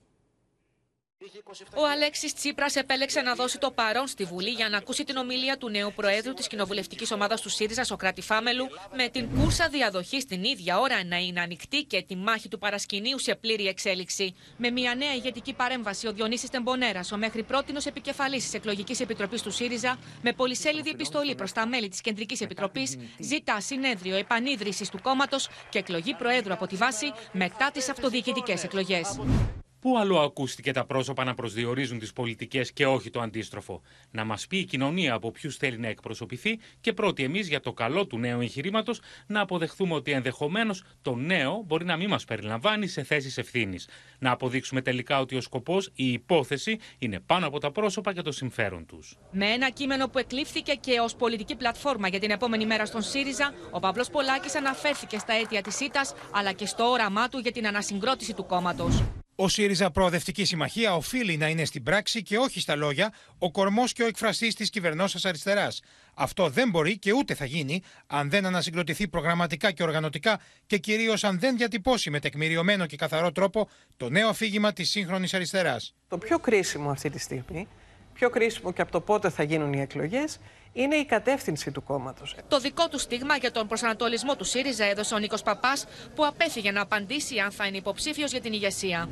Ο Αλέξης Τσίπρας επέλεξε να δώσει το παρόν στη Βουλή για να ακούσει την ομιλία του νέου Προέδρου της κοινοβουλευτικής ομάδας του ΣΥΡΙΖΑ, Σοκράτη Φάμελου, με την κούρσα διαδοχή την ίδια ώρα να είναι ανοιχτή και τη μάχη του παρασκηνίου σε πλήρη εξέλιξη. Με μια νέα ηγετική παρέμβαση, ο Διονύσης Τεμπονέρας, ο μέχρι πρότινος επικεφαλής της εκλογικής επιτροπής του ΣΥΡΙΖΑ, με πολυσέλιδη επιστολή προς τα μέλη της Κεντρικής Επιτροπής, ζητά συνέδριο επανίδρυσης του κόμματος και εκλογή Προέδρου από τη βάση μετά τις αυτοδιοικητικές εκλογές. Πού αλλού ακούστηκε τα πρόσωπα να προσδιορίζουν τις πολιτικές και όχι το αντίστροφο; Να μας πει η κοινωνία από ποιους θέλει να εκπροσωπηθεί και πρώτοι εμείς για το καλό του νέου εγχειρήματος να αποδεχθούμε ότι ενδεχομένως το νέο μπορεί να μην μας περιλαμβάνει σε θέσεις ευθύνης. Να αποδείξουμε τελικά ότι ο σκοπός, η υπόθεση είναι πάνω από τα πρόσωπα και το συμφέρον τους. Με ένα κείμενο που εκλήφθηκε και ως πολιτική πλατφόρμα για την επόμενη μέρα στον ΣΥΡΙΖΑ, ο Παύλος Πολάκης αναφέρθηκε στα αίτια της ΣΥΤΑ αλλά και στο όραμά του για την ανασυγκρότηση του κόμματος. Ο ΣΥΡΙΖΑ Προοδευτική Συμμαχία οφείλει να είναι στην πράξη και όχι στα λόγια ο κορμός και ο εκφραστής της κυβερνόσα αριστεράς. Αυτό δεν μπορεί και ούτε θα γίνει αν δεν ανασυγκροτηθεί προγραμματικά και οργανωτικά και κυρίως αν δεν διατυπώσει με τεκμηριωμένο και καθαρό τρόπο το νέο αφήγημα της σύγχρονης αριστεράς. Το πιο κρίσιμο αυτή τη στιγμή, πιο κρίσιμο και από το πότε θα γίνουν οι εκλογές, είναι η κατεύθυνση του κόμματος. Το δικό του στίγμα για τον προσανατολισμό του ΣΥΡΙΖΑ έδωσε ο Νίκος Παπάς, που απέφυγε να απαντήσει αν θα είναι υποψήφιος για την ηγεσία.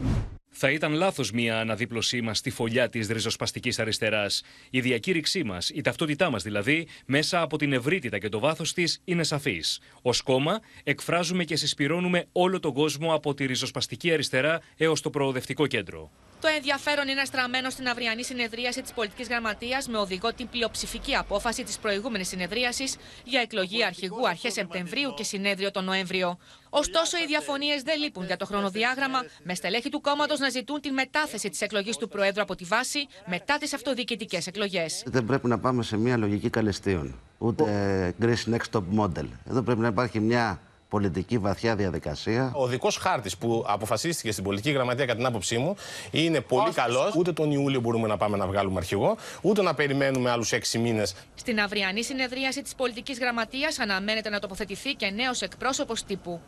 Θα ήταν λάθος μια αναδίπλωσή μας στη φωλιά της ριζοσπαστικής αριστεράς. Η διακήρυξή μας, η ταυτότητά μας δηλαδή, μέσα από την ευρύτητα και το βάθος της, είναι σαφής. Ω κόμμα, εκφράζουμε και συσπηρώνουμε όλο τον κόσμο από τη ριζοσπαστική αριστερά έως το προοδευτικό κέντρο. Το ενδιαφέρον είναι στραμμένο στην αυριανή συνεδρίαση της Πολιτικής Γραμματείας με οδηγό την πλειοψηφική απόφαση της προηγούμενης συνεδρίασης για εκλογή αρχηγού αρχές Σεπτεμβρίου και συνέδριο τον Νοέμβριο. Ωστόσο, οι διαφωνίες δεν λείπουν για το χρονοδιάγραμμα, με στελέχη του κόμματος να ζητούν την μετάθεση της εκλογής του Προέδρου από τη βάση μετά τις αυτοδιοικητικές εκλογές. Δεν πρέπει να πάμε σε μια λογική καλεστίων, ούτε Greece Next Top Model. Εδώ πρέπει να υπάρχει μια πολιτική βαθιά διαδικασία. Ο δικός χάρτης που αποφασίστηκε στην πολιτική γραμματεία, κατά την άποψή μου, είναι πολύ καλός. Ούτε τον Ιούλιο μπορούμε να πάμε να βγάλουμε αρχηγό, ούτε να περιμένουμε άλλους έξι μήνες. Στην αυριανή συνεδρίαση της πολιτικής γραμματείας αναμένεται να τοποθετηθεί και νέος εκπρόσωπος τύπου.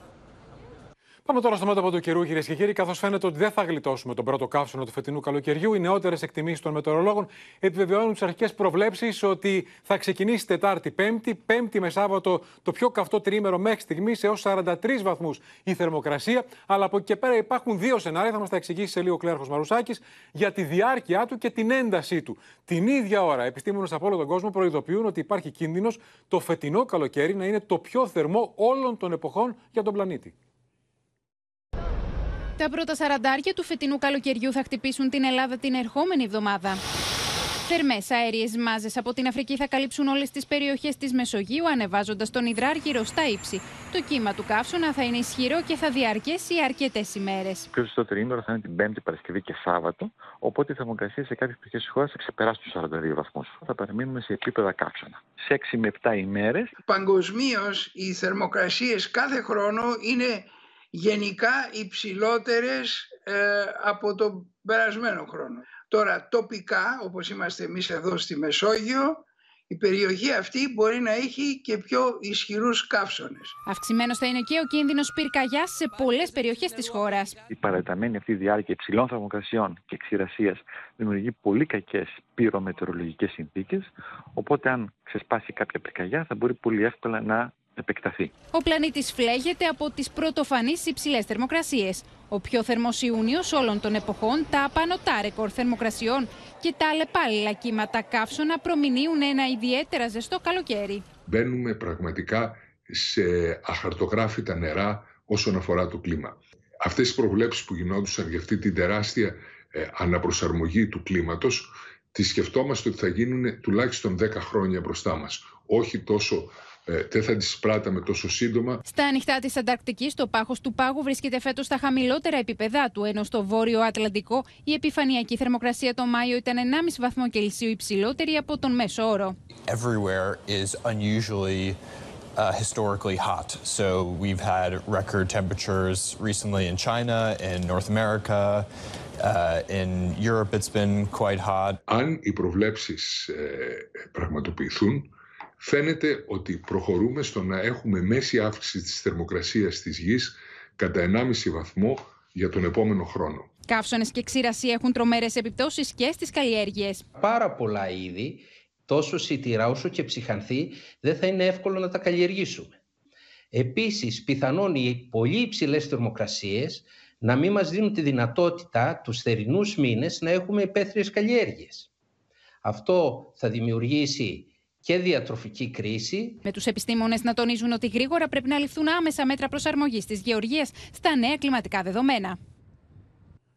Πάμε τώρα στο μέτωπο του καιρού, κυρίες και κύριοι. Καθώς φαίνεται ότι δεν θα γλιτώσουμε τον πρώτο καύσωνο του φετινού καλοκαιριού, οι νεότερες εκτιμήσεις των μετεωρολόγων επιβεβαιώνουν τις αρχικές προβλέψεις ότι θα ξεκινήσει Τετάρτη, Πέμπτη, Πέμπτη με Σάββατο το πιο καυτό τρίμερο μέχρι στιγμή έως 43 βαθμούς η θερμοκρασία. Αλλά από εκεί και πέρα υπάρχουν δύο σενάρια, θα μας τα εξηγήσει σε λίγο ο Κλέρχος Μαρουσάκης, για τη διάρκεια του και την έντασή του. Την ίδια ώρα, επιστήμονες από όλο τον κόσμο προειδοποιούν ότι υπάρχει κίνδυνος το φετινό καλοκαίρι να είναι το πιο θερμό όλων των εποχών για τον πλανήτη. Τα πρώτα σαραντάρια του φετινού καλοκαιριού θα χτυπήσουν την Ελλάδα την ερχόμενη εβδομάδα. Θερμές αέριες μάζες από την Αφρική θα καλύψουν όλες τις περιοχές της Μεσογείου, ανεβάζοντας τον υδράργυρο στα ύψη. Το κύμα του καύσωνα θα είναι ισχυρό και θα διαρκέσει αρκετές ημέρες. Πιο σωστό τρίμηνο θα είναι την Πέμπτη, Παρασκευή και Σάββατο, οπότε η θερμοκρασία σε κάποιες περιοχές της χώρας θα ξεπεράσει τους 42 βαθμούς. Θα παραμείνουμε σε επίπεδα καύσωνα. Σε 6 με 7 ημέρες. Παγκοσμίως οι θερμοκρασίες κάθε χρόνο είναι γενικά υψηλότερες ε, από τον περασμένο χρόνο. Τώρα τοπικά, όπως είμαστε εμείς εδώ στη Μεσόγειο, η περιοχή αυτή μπορεί να έχει και πιο ισχυρούς καύσονες. Αυξημένος θα είναι και ο κίνδυνος πυρκαγιάς σε πολλές περιοχές της χώρας. Η παραταμένη αυτή διάρκεια υψηλών θερμοκρασιών και ξηρασίας δημιουργεί πολύ κακές πυρομετεωρολογικές συνθήκες, οπότε αν ξεσπάσει κάποια πυρκαγιά θα μπορεί πολύ εύκολα να επεκταθεί. Ο πλανήτης φλέγεται από τις πρωτοφανείς υψηλές θερμοκρασίες. Ο πιο θερμός Ιούνιος όλων των εποχών, τα απανοτά ρεκόρ θερμοκρασιών και τα αλλεπάλληλα κύματα καύσωνα προμηνύουν ένα ιδιαίτερα ζεστό καλοκαίρι. Μπαίνουμε πραγματικά σε αχαρτογράφητα νερά όσον αφορά το κλίμα. Αυτές οι προβλέψεις που γινόντουσαν για αυτή την τεράστια ε, αναπροσαρμογή του κλίματος, τις σκεφτόμαστε ότι θα γίνουν τουλάχιστον 10 χρόνια μπροστά μας. Όχι τόσο ε, δεν θα τις πράταμε τόσο σύντομα; Στα ανοιχτά της Ανταρκτικής, το πάχος του πάγου βρίσκεται φέτος στα χαμηλότερα επίπεδά του, ενώ στο βόρειο Ατλαντικό η επιφανειακή θερμοκρασία το Μάιο ήταν 1,5 βαθμό Κελσίου υψηλότερη από τον μέσο όρο. Everywhere is unusually uh, historically hot. So we've had record temperatures recently in China, in North America. Uh, in Europe it's been quite hot. Αν οι προβλέψεις ε, πραγματοποιηθούν, φαίνεται ότι προχωρούμε στο να έχουμε μέση αύξηση της θερμοκρασίας της γης κατά 1,5 βαθμό για τον επόμενο χρόνο. Καύσονες και ξηρασία έχουν τρομερέ επιπτώσεις και στις καλλιέργειες. Πάρα πολλά είδη, τόσο σιτηρά όσο και ψυχανθή, δεν θα είναι εύκολο να τα καλλιεργήσουμε. Επίσης, πιθανόν οι πολύ υψηλές θερμοκρασίες να μην μας δίνουν τη δυνατότητα τους θερινούς μήνες να έχουμε υπαίθριες καλλιέργειες. Αυτό θα δημιουργήσει και διατροφική κρίση. Με τους επιστήμονες να τονίζουν ότι γρήγορα πρέπει να ληφθούν άμεσα μέτρα προσαρμογής της γεωργίας στα νέα κλιματικά δεδομένα.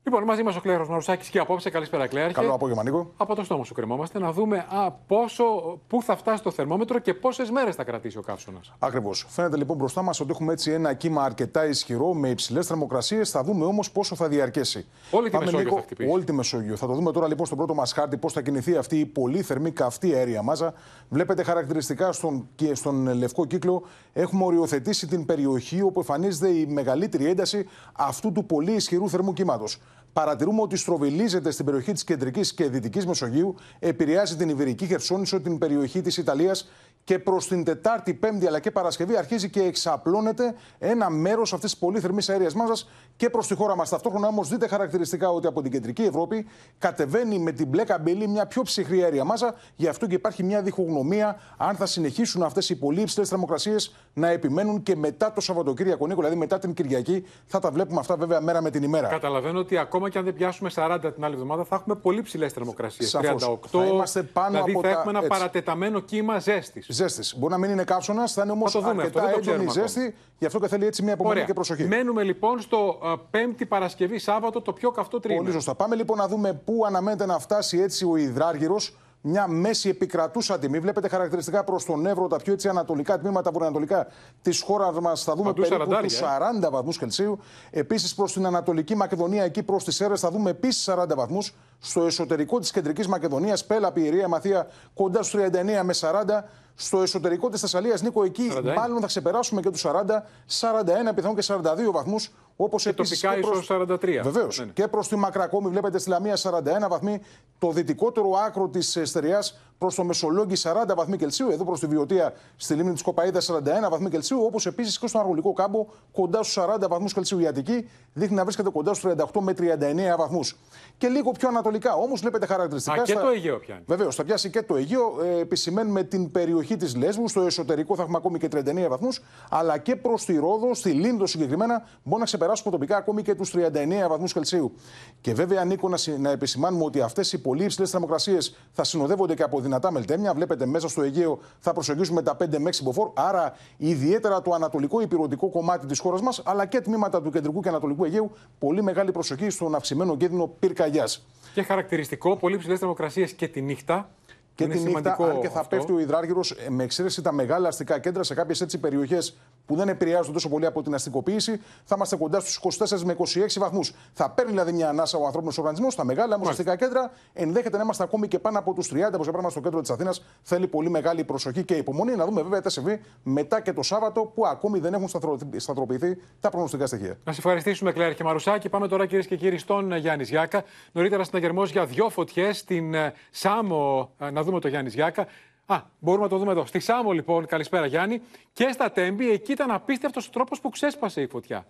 Λοιπόν, μαζί μας ο Κλέρος Μαρουσάκης και απόψε. Καλησπέρα, Κλέαρχε. Καλό απόγευμα, Νίκο. Από το στόμα σου κρεμόμαστε να δούμε α, πόσο, πού θα φτάσει το θερμόμετρο και πόσες μέρες θα κρατήσει ο καύσωνας. Ακριβώς. Φαίνεται λοιπόν μπροστά μας ότι έχουμε έτσι ένα κύμα αρκετά ισχυρό με υψηλές θερμοκρασίες. Θα δούμε όμως πόσο θα διαρκέσει. Όλη τη Μεσόγειο Νίκο, θα χτυπήσει. Όλη τη Μεσόγειο. Θα το δούμε τώρα λοιπόν στον πρώτο μας χάρτη πώς θα κινηθεί αυτή η πολύ θερμή καυτή αέρια μάζα. Βλέπετε χαρακτηριστικά στον, και στον λευκό κύκλο έχουμε οριοθετήσει την περιοχή όπου εμφανίζεται η μεγαλύτερη ένταση αυτού του πολύ ισχυρού θερμού κύματος παρατηρούμε ότι στροβιλίζεται στην περιοχή της κεντρικής και δυτικής Μεσογείου, επηρεάζει την Ιβηρική Χερσόνησο, την περιοχή της Ιταλίας και προς την Τετάρτη, Πέμπτη αλλά και Παρασκευή αρχίζει και εξαπλώνεται ένα μέρος αυτής της πολύ θερμή αέριας μάζας και προς τη χώρα μας. Ταυτόχρονα όμως δείτε χαρακτηριστικά ότι από την κεντρική Ευρώπη κατεβαίνει με την μπλε καμπύλη μια πιο ψυχρή αέρια μάζα. Γι' αυτό και υπάρχει μια διχογνωμία αν θα συνεχίσουν αυτές οι πολύ υψηλές θερμοκρασίες να επιμένουν και μετά το Σαββατοκύριακο, Νίκο, δηλαδή μετά την Κυριακή. Θα τα βλέπουμε αυτά βέβαια μέρα με την ημέρα. Καταλαβαίνω ότι ακόμα και αν δεν πιάσουμε 40 την άλλη εβδομάδα θα έχουμε πολύ ψηλέ θερμοκρασίες. 38. Θα είμαστε πάνω δηλαδή από θα τα... έχουμε ένα έτσι. παρατεταμένο κύμα ζέστης. Ζέστης. Μπορεί να μην είναι καύσωνας, θα είναι όμως αρκετά έντονη ζέστη. Γι' αυτό και θέλει έτσι μια υπομονή Ωραία. και προσοχή. Μένουμε λοιπόν στο uh, Πέμπτη Παρασκευή Σάββατο, το πιο καυτό τρίμηνο. Πολύ σωστά. Πάμε λοιπόν να δούμε πού αναμένεται να φτάσει έτσι ο υδράργυρος. Μια μέση επικρατούσα τιμή. Βλέπετε χαρακτηριστικά προς τον Εύρο, τα πιο έτσι ανατολικά τμήματα, βορειοανατολικά της χώρας μας. Θα δούμε Παντού περίπου 40, τους 40 βαθμούς Κελσίου. Επίσης προς την Ανατολική Μακεδονία, εκεί προς τις Σέρε, θα δούμε επίσης 40 βαθμούς. Στο εσωτερικό της κεντρικής Μακεδονίας, Πέλα, Πιερία, Μαθία, κοντά στους 39 με 40. Στο εσωτερικό της Θεσσαλίας, Νίκο, εκεί 41. μάλλον θα ξεπεράσουμε και τους 40, 41, πιθανόν και 42 βαθμούς. Όπως τοπικά ίσως 43. Βεβαίως. Ναι, ναι. Και προς τη Μακρακόμη, βλέπετε στη Λαμία 41 βαθμοί. Το δυτικότερο άκρο της Στεριά προς το Μεσολόγγι 40 βαθμοί Κελσίου. Εδώ προς τη Βιωτία στη λίμνη της Κοπαίδας 41 βαθμοί Κελσίου. Όπως επίσης και στον Αργολικό κάμπο κοντά στους 40 βαθμούς Κελσίου. Η Αττική δείχνει να βρίσκεται κοντά στους 38 με 39 βαθμούς. Και λίγο πιο ανατολικά όμως βλέπετε χαρακτηριστικά. Α, και στα- το Αιγαίο πιάνει. Βεβαίως, θα πιάσει και το Αιγαίο. Ε, επισημαίνουμε την περιοχή της Λέσβου. Στο εσωτερικό θα έχουμε ακόμη και 39 βαθμούς. Αλλά και προς τη Ρόδο, στη Λίνδο συγκεκριμένα, μπορεί να ξεπεράσουμε τοπικά ακόμη και τους 39 βαθμούς Κελσίου. Και βέβαια, Νίκο, να, συ- να επισημάνουμε ότι αυτές οι πολύ υψηλές θερμοκρασίες θα συνοδεύονται και από δυνατά μελτέμια. Βλέπετε μέσα στο Αιγαίο θα προσεγγίσουμε τα 5 με 6 μποφόρ. Άρα, ιδιαίτερα το ανατολικό υπηρετικό κομμάτι της χώρας μας, αλλά και τμήματα του κεντρικού και ανατολικού Αιγαίου, πολύ μεγάλη προσοχή στον αυξημένο κίνδυνο πυρκαγιάς. Και χαρακτηριστικό, πολύ ψηλέ θερμοκρασίες και τη νύχτα. Και Είναι τη νύχτα, σημαντικό αν και θα αυτό. πέφτει ο υδράργυρος, με εξαίρεση τα μεγάλα αστικά κέντρα, σε κάποιες έτσι περιοχές που δεν επηρεάζονται τόσο πολύ από την αστικοποίηση, θα είμαστε κοντά στους 24 με 26 βαθμούς. Θα παίρνει δηλαδή μια ανάσα ο ανθρώπινος οργανισμός. Στα μεγάλα όμως αστικά κέντρα ενδέχεται να είμαστε ακόμη και πάνω από τους 30, όπως για παράδειγμα στο κέντρο της Αθήνας. Θέλει πολύ μεγάλη προσοχή και υπομονή. Να δούμε βέβαια τι θα συμβεί μετά και το Σάββατο, που ακόμη δεν έχουν σταθερο- σταθεροποιηθεί τα προγνωστικά στοιχεία. Να σε ευχαριστήσουμε, Κλέρ και Μαρουσάκη. Πάμε τώρα, κυρίες και κύριοι, στον ε, Γιάννης Γιάκα. Νωρίτερα συναγερμό για δύο φωτιές στην ε, Σάμο. Ε, Να δούμε το Γιάννης Γιάκα. Α, μπορούμε να το δούμε εδώ. Στη Σάμο, λοιπόν, καλησπέρα Γιάννη. Και στα Τέμπη, εκεί ήταν απίστευτος ο τρόπος που ξέσπασε η φωτιά.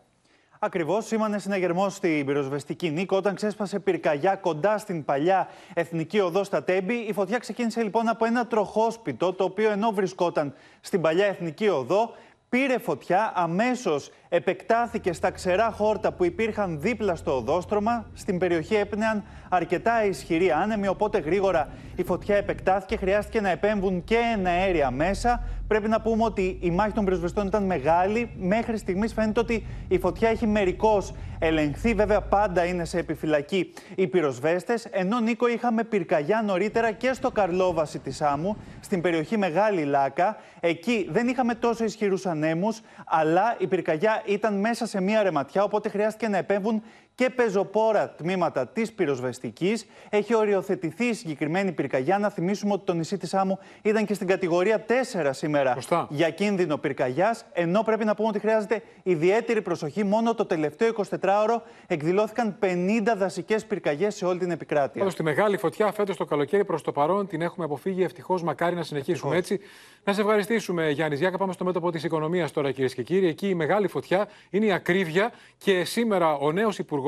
Ακριβώς, σήμανε συναγερμό στην πυροσβεστική Νίκο όταν ξέσπασε πυρκαγιά κοντά στην παλιά εθνική οδό στα Τέμπη. Η φωτιά ξεκίνησε λοιπόν από ένα τροχόσπιτο, το οποίο ενώ βρισκόταν στην παλιά εθνική οδό, πήρε φωτιά, αμέσως επεκτάθηκε στα ξερά χόρτα που υπήρχαν δίπλα στο οδόστρωμα. Στην περιοχή έπνεαν αρκετά ισχυροί άνεμοι, οπότε γρήγορα η φωτιά επεκτάθηκε. Χρειάστηκε να επέμβουν και αέρια μέσα. Πρέπει να πούμε ότι η μάχη των πυροσβεστών ήταν μεγάλη. Μέχρι στιγμής φαίνεται ότι η φωτιά έχει μερικώς ελεγχθεί. Βέβαια, πάντα είναι σε επιφυλακή οι πυροσβέστες. Ενώ Νίκο είχαμε πυρκαγιά νωρίτερα και στο Καρλόβαση της Άμμου, στην περιοχή Μεγάλη Λάκα. Εκεί δεν είχαμε τόσο ισχυρούς ανέμους, αλλά η πυρκαγιά ήταν μέσα σε μία ρεματιά, οπότε χρειάστηκε να επέμβουν και πεζοπόρα τμήματα της πυροσβεστικής. Έχει οριοθετηθεί η συγκεκριμένη πυρκαγιά. Να θυμίσουμε ότι το νησί της Άμμου ήταν και στην κατηγορία 4 σήμερα για κίνδυνο πυρκαγιάς. Ενώ πρέπει να πούμε ότι χρειάζεται ιδιαίτερη προσοχή. Μόνο το τελευταίο 24ωρο εκδηλώθηκαν 50 δασικές πυρκαγιές σε όλη την επικράτεια. Πάντως, τη μεγάλη φωτιά φέτος το καλοκαίρι προς το παρόν την έχουμε αποφύγει. Ευτυχώς, μακάρι να συνεχίσουμε έτσι. Να σε ευχαριστήσουμε, Γιάννης Γιάκα. Πάμε στο μέτωπο της οικονομίας τώρα, κυρίες και κύριοι. Εκεί η μεγάλη φωτιά είναι η ακρίβεια και σήμερα ο νέος Υπουργός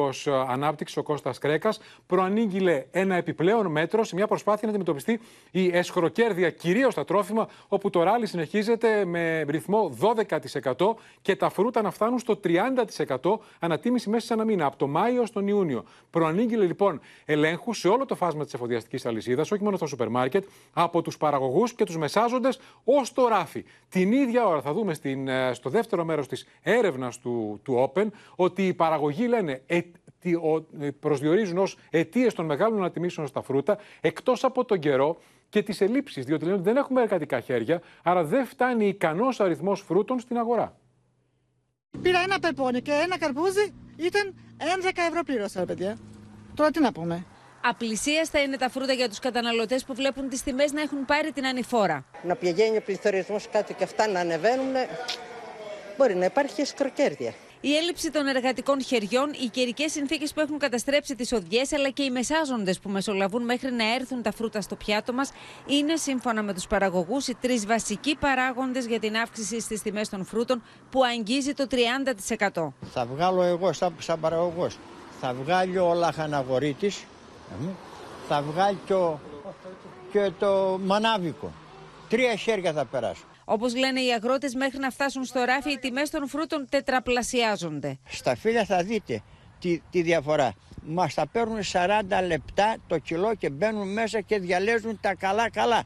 Ανάπτυξης, ο Κώστας Κρέκας, προανήγγειλε ένα επιπλέον μέτρο σε μια προσπάθεια να αντιμετωπιστεί η εσχροκέρδεια κυρίως στα τρόφιμα, όπου το ράλι συνεχίζεται με ρυθμό 12% και τα φρούτα να φτάνουν στο 30% ανατίμηση μέσα σε ένα μήνα, από το Μάιο στον Ιούνιο. Προανήγγειλε λοιπόν ελέγχου σε όλο το φάσμα της εφοδιαστικής αλυσίδας, όχι μόνο στο σούπερ μάρκετ, από τους παραγωγούς και τους μεσάζοντες ως το ράφι. Την ίδια ώρα θα δούμε στην, ε, στο δεύτερο μέρος της έρευνας του, του Open ότι οι παραγωγοί λένε ε, ε προσδιορίζουν ως αιτίες των μεγάλων ανατιμήσεων στα φρούτα, εκτός από τον καιρό και τις ελλείψεις. Διότι λένε ότι δεν έχουμε εργατικά χέρια, άρα δεν φτάνει ικανός αριθμός φρούτων στην αγορά. Πήρα ένα πεπόνι και ένα καρπούζι, ήταν 11 ευρώ πλήρωσα, παιδιά. Τώρα τι να πούμε. Απλησίαστα είναι τα φρούτα για τους καταναλωτές που βλέπουν τις τιμές να έχουν πάρει την ανηφόρα. Να πηγαίνει ο πληθωρισμός κάτω και αυτά να ανεβαίνουν, μπορεί να υπάρχει σκροκέρδια. Η έλλειψη των εργατικών χεριών, οι καιρικές συνθήκες που έχουν καταστρέψει τις οδιές, αλλά και οι μεσάζοντες που μεσολαβούν μέχρι να έρθουν τα φρούτα στο πιάτο μας, είναι σύμφωνα με τους παραγωγούς οι τρεις βασικοί παράγοντες για την αύξηση στις τιμές των φρούτων που αγγίζει το 30%. Θα βγάλω εγώ σαν, σαν παραγωγός. Θα βγάλει ο λαχαναγορίτης, θα βγάλει και, και το μανάβικο. Τρία χέρια θα περάσουν. Όπως λένε οι αγρότες, μέχρι να φτάσουν στο ράφι, οι τιμές των φρούτων τετραπλασιάζονται. Στα φύλλα θα δείτε τη, τη διαφορά. Μας τα παίρνουν 40 λεπτά το κιλό και μπαίνουν μέσα και διαλέζουν τα καλά-καλά.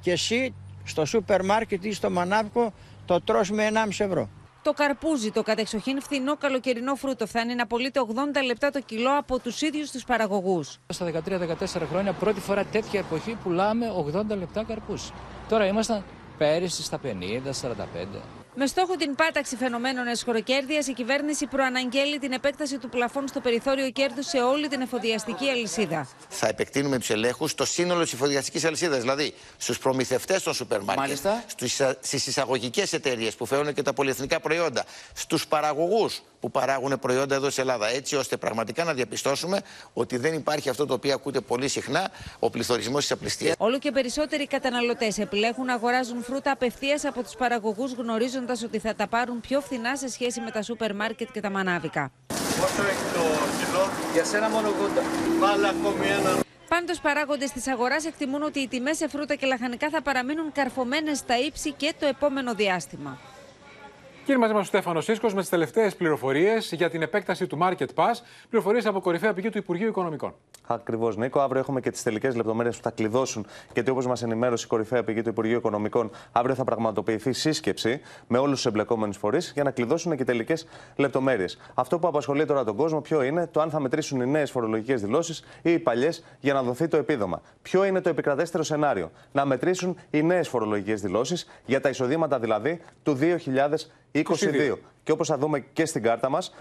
Και εσύ στο σούπερ μάρκετ ή στο μανάβικο το τρως με 1,5 ευρώ. Το καρπούζι, το κατεξοχήν φθηνό καλοκαιρινό φρούτο, φτάνει να πωλείται 80 λεπτά το κιλό από τους ίδιους τους παραγωγούς. Στα 13-14 χρόνια, πρώτη φορά τέτοια εποχή πουλάμε 80 λεπτά καρπούζι. Τώρα ήμασταν πέρυσι στα 50-45. Με στόχο την πάταξη φαινομένων εσχοροκέρδεια, η κυβέρνηση προαναγγέλει την επέκταση του πλαφών στο περιθώριο κέρδους σε όλη την εφοδιαστική αλυσίδα. Θα επεκτείνουμε τους ελέγχους στο σύνολο της εφοδιαστικής αλυσίδας, δηλαδή στους προμηθευτές των σούπερ μάρκετ, στις εισαγωγικές εταιρείες που φέρουν και τα πολυεθνικά προϊόντα, στους παραγωγούς που παράγουν προϊόντα εδώ στην Ελλάδα. Έτσι ώστε πραγματικά να διαπιστώσουμε ότι δεν υπάρχει αυτό το οποίο ακούτε πολύ συχνά, ο πληθωρισμός της απληστίας. Όλο και περισσότεροι καταναλωτές επιλέγουν να αγοράζουν φρούτα απευθείας από τους παραγωγούς, γνωρίζοντας ότι θα τα πάρουν πιο φθηνά σε σχέση με τα σούπερ μάρκετ και τα μανάβικα. Πόσο έχει το κιλό, για σένα μόνο 80. Βάλε ακόμη ένα. Πάντως, παράγοντες της αγοράς εκτιμούν ότι οι τιμές σε φρούτα και λαχανικά θα παραμείνουν καρφωμένες στα ύψη και το επόμενο διάστημα. Κύριε μαζί μας ο Στέφανος Σίσκο με τις τελευταίες πληροφορίες για την επέκταση του Market Pass. Πληροφορίες από κορυφαία πηγή του Υπουργείου Οικονομικών. Ακριβώς, Νίκο. Αύριο έχουμε και τις τελικές λεπτομέρειες που θα κλειδώσουν. Γιατί όπως μας ενημέρωσε η κορυφαία πηγή του Υπουργείου Οικονομικών, αύριο θα πραγματοποιηθεί σύσκεψη με όλους τους εμπλεκόμενους φορείς για να κλειδώσουν και τελικές λεπτομέρειες. Αυτό που απασχολεί τώρα τον κόσμο, ποιο είναι το αν θα μετρήσουν οι νέες φορολογικές δηλώσεις ή οι παλιές για να δοθεί το επίδομα. Ποιο είναι το επικρατέστερο σενάριο. Να μετρήσουν οι νέες φορολογικές δηλώσεις για τα εισοδήματα δηλαδή του 22. Και όπως θα δούμε και στην κάρτα μας,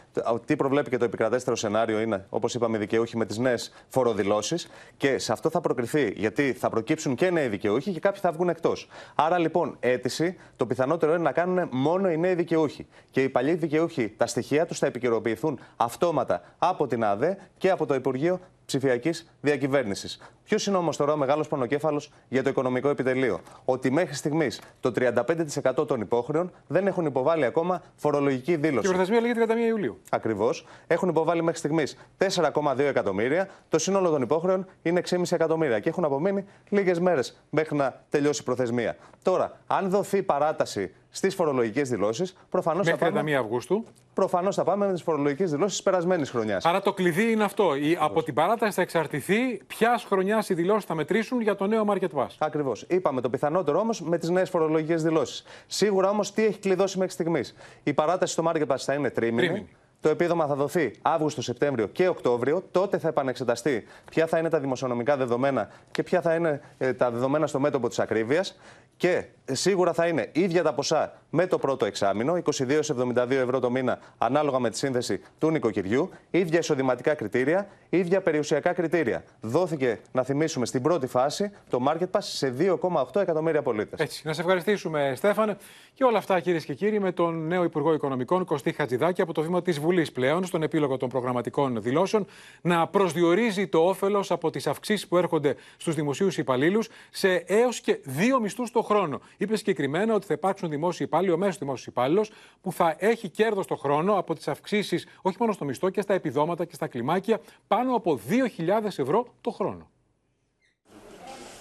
τι προβλέπει και το επικρατέστερο σενάριο είναι, όπως είπαμε, οι δικαιούχοι με τις νέες φοροδηλώσεις. Και σε αυτό θα προκριθεί, γιατί θα προκύψουν και νέοι δικαιούχοι και κάποιοι θα βγουν εκτός. Άρα λοιπόν, αίτηση, το πιθανότερο είναι να κάνουν μόνο οι νέοι δικαιούχοι. Και οι παλιοί δικαιούχοι, τα στοιχεία τους θα επικαιροποιηθούν αυτόματα από την ΑΔΕ και από το Υπουργείο ψηφιακής διακυβέρνησης. Ποιος είναι όμως τώρα ο μεγάλος πονοκέφαλος για το οικονομικό επιτελείο; Ότι μέχρι στιγμής το 35% των υπόχρεων δεν έχουν υποβάλει ακόμα φορολογική δήλωση. Και η προθεσμία λέγεται 31 Ιουλίου. Ακριβώς. Έχουν υποβάλει μέχρι στιγμής 4,2 εκατομμύρια. Το σύνολο των υπόχρεων είναι 6,5 εκατομμύρια. Και έχουν απομείνει λίγες μέρες μέχρι να τελειώσει η προθεσμία. Τώρα, αν δοθεί παράταση στις φορολογικές δηλώσεις, προφανώς θα πάμε. 31 Αυγούστου. Προφανώς θα πάμε με τις φορολογικές δηλώσεις της περασμένης χρονιάς. Άρα το κλειδί είναι αυτό. Η, από την παράταση θα εξαρτηθεί ποιας χρονιάς οι δηλώσεις θα μετρήσουν για το νέο Market Pass. Ακριβώς. Είπαμε το πιθανότερο όμως με τις νέες φορολογικές δηλώσεις. Σίγουρα όμως τι έχει κλειδώσει μέχρι στιγμής. Η παράταση στο Market Pass θα είναι τρίμηνη. Το επίδομα θα δοθεί Αύγουστο, Σεπτέμβριο και Οκτώβριο. Τότε θα επανεξεταστεί ποια θα είναι τα δημοσιονομικά δεδομένα και ποια θα είναι ε, τα δεδομένα στο μέτωπο της ακρίβειας. Και ε, σίγουρα θα είναι ίδια τα ποσά με το πρώτο εξάμεινο, 22-72 ευρώ το μήνα, ανάλογα με τη σύνθεση του νοικοκυριού, ίδια εισοδηματικά κριτήρια, ίδια περιουσιακά κριτήρια. Δόθηκε, να θυμίσουμε, στην πρώτη φάση το Market Pass σε 2,8 εκατομμύρια πολίτες. Έτσι. Να σε ευχαριστήσουμε, Στέφανε. Και όλα αυτά, κυρίες και κύριοι, με τον νέο Υπουργό Οικονομικών, Κωστή Χατζηδάκη, από το βήμα της Βουλής πλέον, στον επίλογο των προγραμματικών δηλώσεων, να προσδιορίζει το όφελος από τις αυξήσεις που έρχονται στους δημοσίους υπαλλήλους σε έως και δύο μισθούς το χρόνο. Είπε συγκεκριμένα ότι θα υπάρξουν δημόσιοι υπάλληλοι, ο μέσος δημόσιος υπάλληλος, που θα έχει κέρδος το χρόνο από τις αυξήσεις όχι μόνο στο μισθό και στα επιδόματα και στα κλιμάκια, πάνω από 2.000 ευρώ το χρόνο.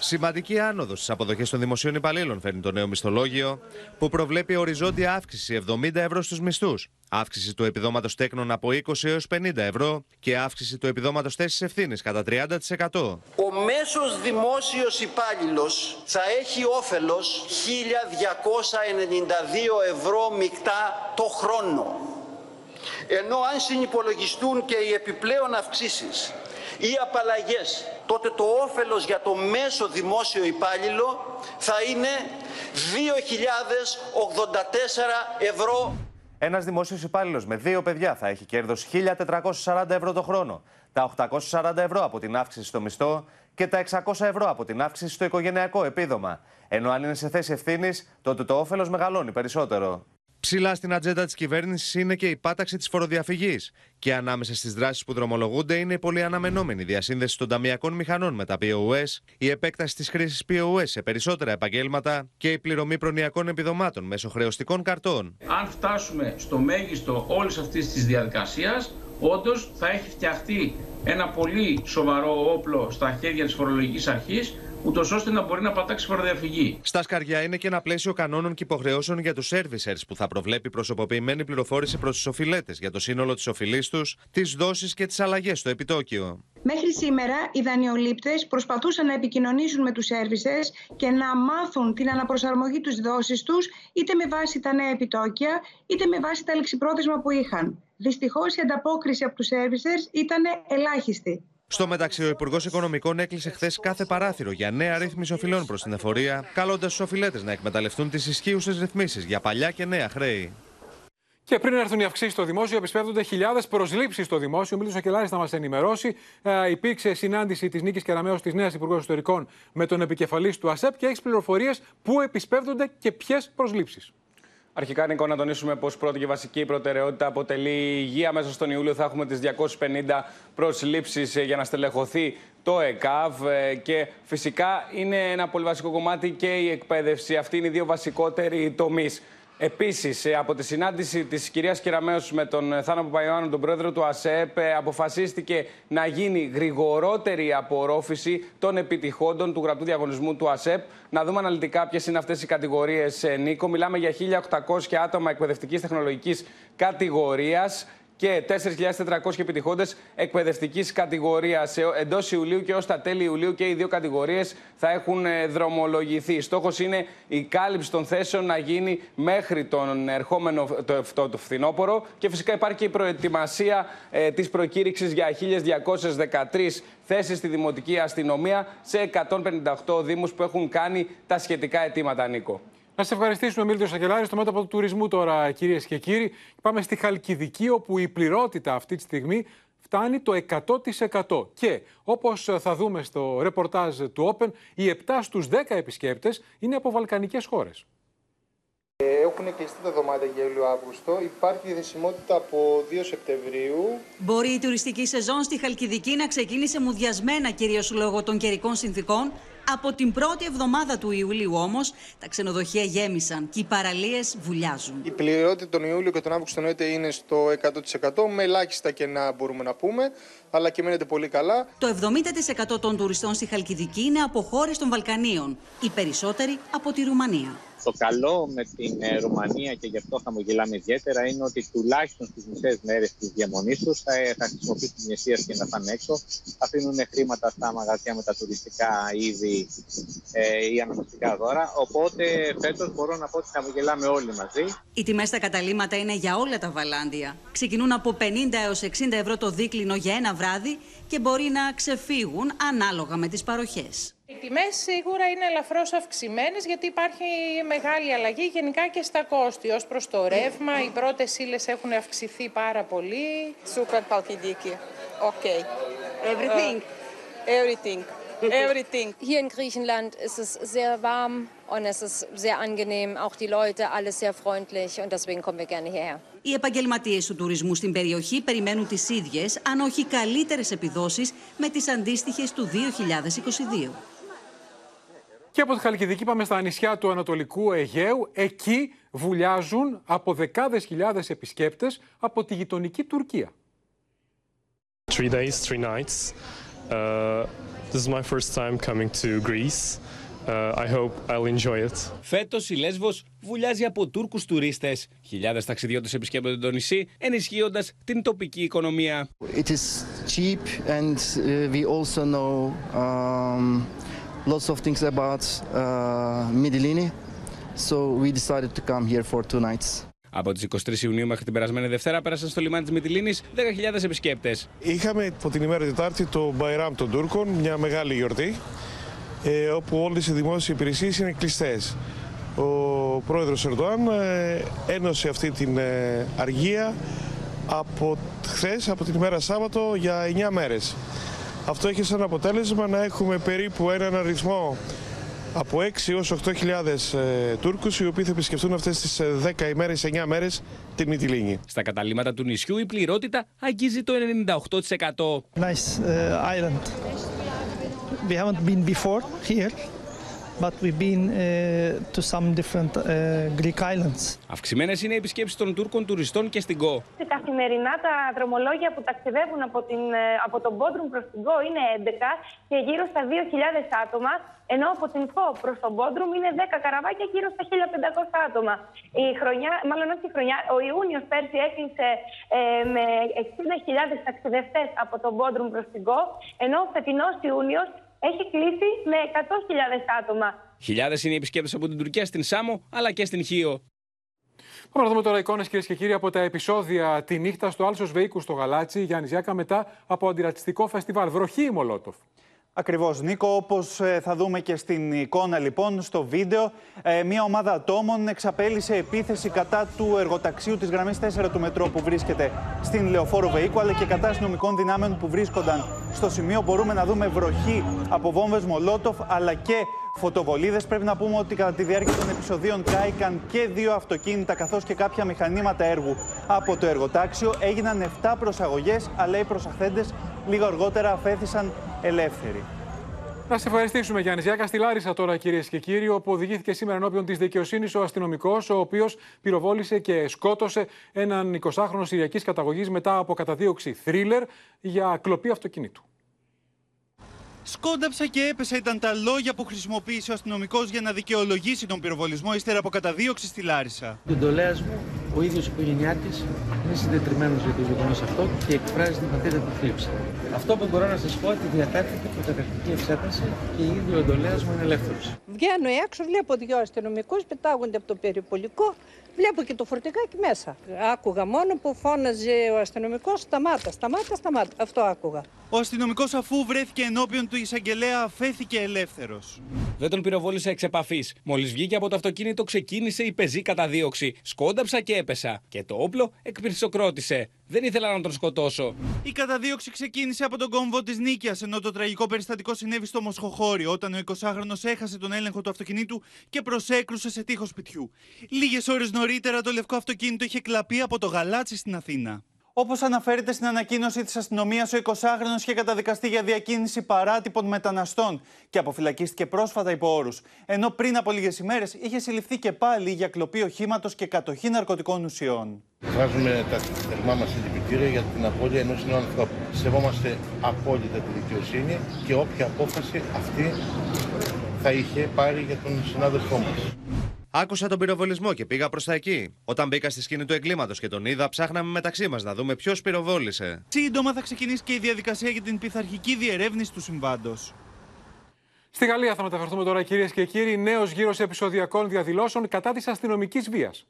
Σημαντική άνοδος στις αποδοχές των δημοσίων υπαλλήλων φέρνει το νέο μισθολόγιο, που προβλέπει οριζόντια αύξηση 70 ευρώ στους μισθούς, αύξηση του επιδόματος τέκνων από 20 έως 50 ευρώ και αύξηση του επιδόματος θέσης ευθύνης κατά 30%. Ο μέσος δημόσιος υπάλληλος θα έχει όφελος 1.292 ευρώ μεικτά το χρόνο. Ενώ αν συνυπολογιστούν και οι επιπλέον αυξήσεις ή απαλλαγές, τότε το όφελος για το μέσο δημόσιο υπάλληλο θα είναι 2.084 ευρώ. Ένας δημόσιος υπάλληλος με δύο παιδιά θα έχει κέρδος 1.440 ευρώ το χρόνο, τα 840 ευρώ από την αύξηση στο μισθό και τα 600 ευρώ από την αύξηση στο οικογενειακό επίδομα. Ενώ αν είναι σε θέση ευθύνης, τότε το όφελος μεγαλώνει περισσότερο. Ψηλά στην ατζέντα της κυβέρνησης είναι και η πάταξη της φοροδιαφυγής. Και ανάμεσα στις δράσεις που δρομολογούνται είναι η πολύ αναμενόμενη διασύνδεση των ταμιακών μηχανών με τα POS, η επέκταση της χρήσης POS σε περισσότερα επαγγέλματα και η πληρωμή προνοιακών επιδομάτων μέσω χρεωστικών καρτών. Αν φτάσουμε στο μέγιστο όλης αυτής της διαδικασίας, όντως θα έχει φτιαχτεί ένα πολύ σοβαρό όπλο στα χέρια της φορολογικής αρχής ούτως ώστε να μπορεί να πατάξει φοροδιαφυγή. Στα σκαριά είναι και ένα πλαίσιο κανόνων και υποχρεώσεων για τους servicers που θα προβλέπει προσωποποιημένη πληροφόρηση προς τους οφειλέτες για το σύνολο της οφειλής τους, τις δόσεις και τις αλλαγές στο επιτόκιο. Μέχρι σήμερα οι δανειολήπτες προσπαθούσαν να επικοινωνήσουν με τους σέρβισες και να μάθουν την αναπροσαρμογή τους δόσης τους είτε με βάση τα νέα επιτόκια είτε με βάση τα λεξιπρόθεσμα που είχαν. Δυστυχώς η ανταπόκριση από τους σέρβισες ήταν ελάχιστη. Στο μεταξύ, ο Υπουργός Οικονομικών έκλεισε χθες κάθε παράθυρο για νέα ρύθμιση οφειλών προς την εφορία, καλώντας τους οφειλέτες να εκμεταλλευτούν τις ισχύουσες ρυθμίσεις για παλιά και νέα χρέη. Και πριν έρθουν οι αυξήσεις στο δημόσιο, επισπεύδονται χιλιάδες προσλήψεις στο δημόσιο. Μίλησε ο Κελάρης να μας ενημερώσει. Ε, υπήρξε συνάντηση της Νίκης Κεραμέως, της νέας Υπουργός Ιστορικών, με τον επικεφαλής του ΑΣΕΠ και έχεις πληροφορίες πού επισπεύδονται και ποιες προσλήψεις. Αρχικά, Νίκο, να τονίσουμε πως πρώτη και βασική προτεραιότητα αποτελεί η υγεία. Μέσα στον Ιούλιο θα έχουμε τις 250 προσλήψεις για να στελεχωθεί το ΕΚΑΒ ε, και φυσικά είναι ένα πολύ βασικό κομμάτι και η εκπαίδευση. Αυτοί είναι οι δύο βασικότεροι τομείς. Επίσης, ε, από τη συνάντηση της κυρίας Κεραμέως με τον ε, Θάνο Παπαϊωάννου, τον πρόεδρο του ΑΣΕΠ, ε, αποφασίστηκε να γίνει γρηγορότερη απορρόφηση των επιτυχόντων του γραπτού διαγωνισμού του ΑΣΕΠ. Να δούμε αναλυτικά ποιες είναι αυτές οι κατηγορίες, Νίκο. Μιλάμε για 1.800 άτομα εκπαιδευτικής τεχνολογικής κατηγορίας και 4.400 επιτυχώντες εκπαιδευτικής κατηγορίας. Εντός Ιουλίου και ως τα τέλη Ιουλίου και οι δύο κατηγορίες θα έχουν ε, δρομολογηθεί. Στόχος είναι η κάλυψη των θέσεων να γίνει μέχρι τον ερχόμενο το, το, το φθινόπωρο. Και φυσικά υπάρχει και η προετοιμασία ε, της προκήρυξης για 1.213 θέσεις στη δημοτική αστυνομία σε 158 Δήμους που έχουν κάνει τα σχετικά αιτήματα, Νίκο. Να σα ευχαριστήσουμε, Μίλτος Σακελάρη. Στο μέτωπο του τουρισμού τώρα, κυρίες και κύριοι, πάμε στη Χαλκιδική, όπου η πληρότητα αυτή τη στιγμή φτάνει το 100%. Και όπως θα δούμε στο ρεπορτάζ του Open, οι 7 στους 10 επισκέπτες είναι από βαλκανικές χώρες. Έχουν κλειστεί τα δωμάτια για Ιούλιο-Αύγουστο. Υπάρχει διαθεσιμότητα από 2 Σεπτεμβρίου. Μπορεί η τουριστική σεζόν στη Χαλκιδική να ξεκίνησε μουδιασμένα κυρίως λόγω των καιρικών συνθήκων, από την πρώτη εβδομάδα του Ιουλίου όμως, τα ξενοδοχεία γέμισαν και οι παραλίες βουλιάζουν. Η πληρότητα τον Ιούλιο και τον Αύγουστο εννοείται είναι στο 100% με ελάχιστα κενά μπορούμε να πούμε. αλλά και μένετε πολύ καλά. Το 70% των τουριστών στη Χαλκιδική είναι από χώρες των Βαλκανίων, οι περισσότεροι από τη Ρουμανία. Το καλό με την ε, Ρουμανία και γι' αυτό χαμογελάμε ιδιαίτερα είναι ότι τουλάχιστον στις μισές μέρες της διαμονής τους θα, ε, θα χρησιμοποιήσουν την αιστεία και να πάνε έξω. Αφήνουν χρήματα στα μαγαζιά με τα τουριστικά είδη ε, ή αναμνηστικά δώρα. Οπότε φέτος μπορώ να πω ότι χαμογελάμε όλοι μαζί. Οι τιμές στα καταλήμματα είναι για όλα τα βαλάντια. Ξεκινούν από 50 έως 60 ευρώ το δίκλινο για ένα βράδυ και μπορεί να ξεφύγουν ανάλογα με τις παροχές. Οι τιμές σίγουρα είναι ελαφρώς αυξημένες γιατί υπάρχει μεγάλη αλλαγή γενικά και στα κόστη. Ω προς το ρεύμα, οι πρώτες ύλες έχουν αυξηθεί πάρα πολύ. Super Palkidiki. Okay. Everything. Uh, everything. Everything. Hier in Griechenland ist es sehr warm und es ist sehr angenehm. Auch die Leute, alles sehr freundlich und deswegen kommen wir gerne hierher. Οι επαγγελματίες του τουρισμού στην περιοχή περιμένουν τις ίδιες, αν όχι καλύτερες επιδόσεις με τις αντίστοιχες του 2022. Και από τη Χαλκιδική πάμε στα νησιά του Ανατολικού Αιγαίου. Εκεί βουλιάζουν από δεκάδες χιλιάδες επισκέπτες από τη γειτονική Τουρκία. Three days, three nights. Uh, this is my first time coming to Greece. Uh, I hope I'll enjoy it. Φέτος η Λέσβος βουλιάζει από Τούρκους τουρίστες. Χιλιάδες ταξιδιώτες επισκέπτονται το νησί, ενισχύοντας την τοπική οικονομία. It is cheap and uh, we also know um, lots of things about uh, Midilini. So we decided to come here for two nights. Από τις 23 Ιουνίου μέχρι την περασμένη Δευτέρα πέρασαν στο λιμάνι της Μυτιλίνης 10.000 επισκέπτες. Είχαμε από την ημέρα Τετάρτη το Μπαϊράμ των Τούρκων, μια μεγάλη γιορτή, ε, όπου όλες οι δημόσιες υπηρεσίες είναι κλειστές. Ο πρόεδρος Ερντοάν ε, ένωσε αυτή την ε, αργία από χθες, από την ημέρα Σάββατο για 9 μέρες. Αυτό έχει σαν αποτέλεσμα να έχουμε περίπου έναν αριθμό από 6 έως 8.000 ε, Τούρκους οι οποίοι θα επισκεφτούν αυτές τις ε, 10 ημέρες, 9 μέρες την Μυτιλίνη. Στα καταλήμματα του νησιού η πληρότητα αγγίζει το 98%. Nice uh, island. We haven't been before here, but we've been uh, to some different uh, Greek islands. Αυξημένες είναι οι επισκέψεις των Τούρκων τουριστών και στην ΚΟ. Καθημερινά τα δρομολόγια που ταξιδεύουν από, την, ε, από τον Μπόντρουμ προς την ΚΟ είναι 11 και γύρω στα 2.000 άτομα, ενώ από την ΚΟ προς τον Μπόντρουμ είναι 10 καραβάκια γύρω στα 1.500 άτομα. Η χρονιά, μάλλον όχι η χρονιά, ο Ιούνιος πέρσι έκλεισε ε, με 60.000 ταξιδευτές από τον Μπόντρουμ προς την ΚΟ, ενώ ο φετινός Ιούνιος έχει κλείσει με 100.000 άτομα. Χιλιάδες είναι οι επισκέπτες από την Τουρκία στην Σάμο αλλά και στην Χίο. Πάμε να δούμε τώρα εικόνες, κυρίες και κύριοι, από τα επεισόδια τη νύχτα στο Άλσο Βεϊκού στο Γαλάτσι, Γιάννης Ζιάκα, μετά από αντιρατσιστικό φεστιβάλ. Βροχή η Μολότοφ. Ακριβώς, Νίκο. Όπως θα δούμε και στην εικόνα, λοιπόν, στο βίντεο, ε, μια ομάδα ατόμων εξαπέλυσε επίθεση κατά του εργοταξίου της γραμμής 4 του μετρό που βρίσκεται στην Λεωφόρο Βεϊκού, αλλά και κατά αστυνομικών δυνάμεων που βρίσκονταν στο σημείο. Μπορούμε να δούμε βροχή από βόμβες Μολότοφ, αλλά και φωτοβολίδες. Πρέπει να πούμε ότι κατά τη διάρκεια των επεισοδίων κάηκαν και δύο αυτοκίνητα καθώς και κάποια μηχανήματα έργου από το εργοτάξιο. Έγιναν 7 προσαγωγές, αλλά οι προσαχθέντες λίγο αργότερα αφέθησαν ελεύθεροι. Να σε ευχαριστήσουμε, Γιάννης Ζιάκα. Στη Λάρισα τώρα, κυρίες και κύριοι, όπου οδηγήθηκε σήμερα ενώπιον της δικαιοσύνης ο αστυνομικός, ο οποίος πυροβόλησε και σκότωσε έναν 20χρονο Συριακής καταγωγής μετά από καταδίωξη θρίλερ για κλοπή αυτοκινήτου. Σκόνταψα και έπεσα ήταν τα λόγια που χρησιμοποίησε ο αστυνομικός για να δικαιολογήσει τον πυροβολισμό ύστερα από καταδίωξη στη Λάρισα. Την τολέα μου, ο ίδιος η οικογένειά τη είναι συντετριμένος για το γεγονός αυτό και εκφράζει την πατέρα του θλίψη. Αυτό που μπορώ να σας πω ότι διατάχθηκε προκαταρκτική εξέταση και η ίδια ο εντολέα μου είναι ελεύθερος. Βγαίνω έξω, βλέπω δύο αστυνομικούς, πετάγονται από το περιπολικό. Βλέπω και το φορτηγάκι μέσα. Άκουγα μόνο που φώναζε ο αστυνομικός: Σταμάτα, σταμάτα, σταμάτα. Αυτό άκουγα. Ο αστυνομικός, αφού βρέθηκε ενώπιον του εισαγγελέα, αφέθηκε ελεύθερος. Δεν τον πυροβόλησε εξ επαφής. Μόλις βγήκε από το αυτοκίνητο, ξεκίνησε η πεζή καταδίωξη. Σκόνταψα και έπεσα. Και το όπλο εκπυρσοκρότησε. Δεν ήθελα να τον σκοτώσω. Η καταδίωξη ξεκίνησε από τον κόμβο της Νίκαια, ενώ το τραγικό περιστατικό συνέβη στο Μοσχοχώρι, όταν ο 20χρονο έχασε τον έλεγχο του αυτοκινήτου και προσέκρουσε σε τείχο σπιτιού. Λίγες ώρες νωρίτερα το λευκό αυτοκίνητο είχε κλαπεί από το γαλάτσι στην Αθήνα. Όπως αναφέρεται στην ανακοίνωση της αστυνομίας, ο 20χρονο είχε καταδικαστεί για διακίνηση παράτυπων μεταναστών και αποφυλακίστηκε πρόσφατα υπό όρους. Ενώ πριν από λίγες ημέρες είχε συλληφθεί και πάλι για κλοπή οχήματος και κατοχή ναρκωτικών ουσιών. Βάζουμε τα θερμά μας στην συλληπιτήρια για την απώλεια ενός νέου ανθρώπου. Σεβόμαστε απόλυτα τη δικαιοσύνη και όποια απόφαση αυτή θα είχε πάρει για τον συνάδελφό μας. Άκουσα τον πυροβολισμό και πήγα προς τα εκεί. Όταν μπήκα στη σκηνή του εγκλήματος και τον είδα, ψάχναμε μεταξύ μας να δούμε ποιος πυροβόλησε. Σύντομα θα ξεκινήσει και η διαδικασία για την πειθαρχική διερεύνηση του συμβάντος. Στη Γαλλία θα μεταφερθούμε τώρα, κυρίες και κύριοι. Νέος γύρος επεισοδιακών διαδηλώσεων κατά της αστυνομικής βίας.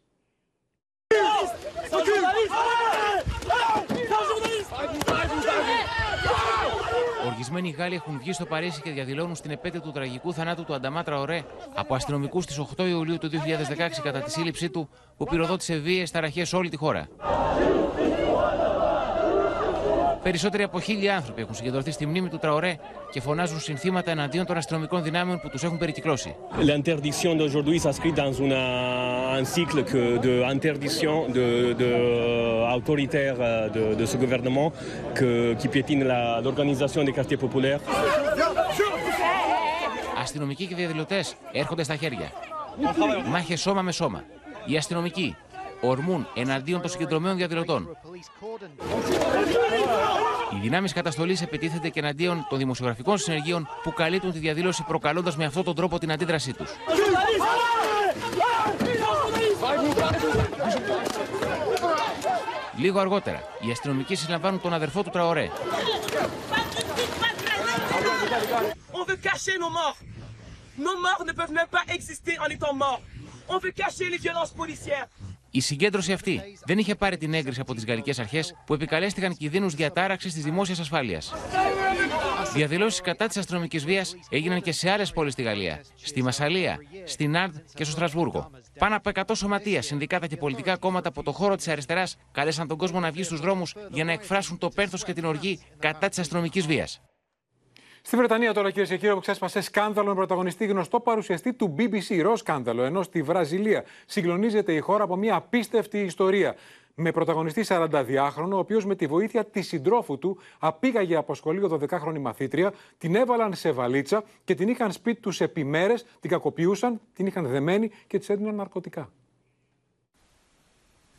Οργισμένοι Γάλλοι έχουν βγει στο Παρίσι και διαδηλώνουν στην επέτειο του τραγικού θανάτου του Ανταμάτρα Ωρέ από αστυνομικούς στι 8 Ιουλίου του 2016 κατά τη σύλληψή του που πυροδότησε βίαιε ταραχές σε όλη τη χώρα. Περισσότεροι από χίλιοι άνθρωποι έχουν συγκεντρωθεί στη μνήμη του Τραωρέ και φωνάζουν συνθήματα εναντίον των αστυνομικών δυνάμεων που τους έχουν περικυκλώσει. L'interdiction d'aujourd'hui s'inscrit dans une, un cycle que de interdiction de, de autoritaire de, de ce gouvernement que, qui piétine l'organisation des quartiers populaires. Αστυνομικοί και διαδηλωτές έρχονται στα χέρια. Μάχε σώμα με σώμα. Οι αστυνομικοί ορμούν εναντίον των συγκεντρωμένων διαδηλωτών. Οι δυνάμεις καταστολής επιτίθεται και εναντίον των δημοσιογραφικών συνεργείων που καλύπτουν τη διαδήλωση προκαλώντας με αυτόν τον τρόπο την αντίδρασή τους. Λίγο αργότερα, οι αστυνομικοί συλλαμβάνουν τον αδερφό του Τραωρέ. On veut cacher nos morts. Nos morts ne peuvent même pas exister en étant morts. On veut cacher les violences policières. Η συγκέντρωση αυτή δεν είχε πάρει την έγκριση από τις γαλλικές αρχές που επικαλέστηκαν κινδύνους διατάραξης της δημόσιας ασφάλειας. Διαδηλώσεις κατά της αστυνομικής βίας έγιναν και σε άλλες πόλεις στη Γαλλία, στη Μασαλία, στην Άρντ και στο Στρασβούργο. Πάνω από 100 σωματεία, συνδικάτα και πολιτικά κόμματα από το χώρο της αριστεράς κάλεσαν τον κόσμο να βγει στους δρόμους για να εκφράσουν το πένθος και την οργή κατά της αστυνομικής βίας. Στη Βρετανία τώρα, κυρίες και κύριοι, όπου ξέσπασε σκάνδαλο με πρωταγωνιστή γνωστό παρουσιαστή του BBC, ρο σκάνδαλο, ενώ στη Βραζιλία συγκλονίζεται η χώρα από μια απίστευτη ιστορία. Με πρωταγωνιστή 42χρονο, ο οποίος με τη βοήθεια της συντρόφου του απήγαγε από σχολείο 12χρονη μαθήτρια, την έβαλαν σε βαλίτσα και την είχαν σπίτι τους επί μέρες, την κακοποιούσαν, την είχαν δεμένη και τη έδιναν ναρκωτικά.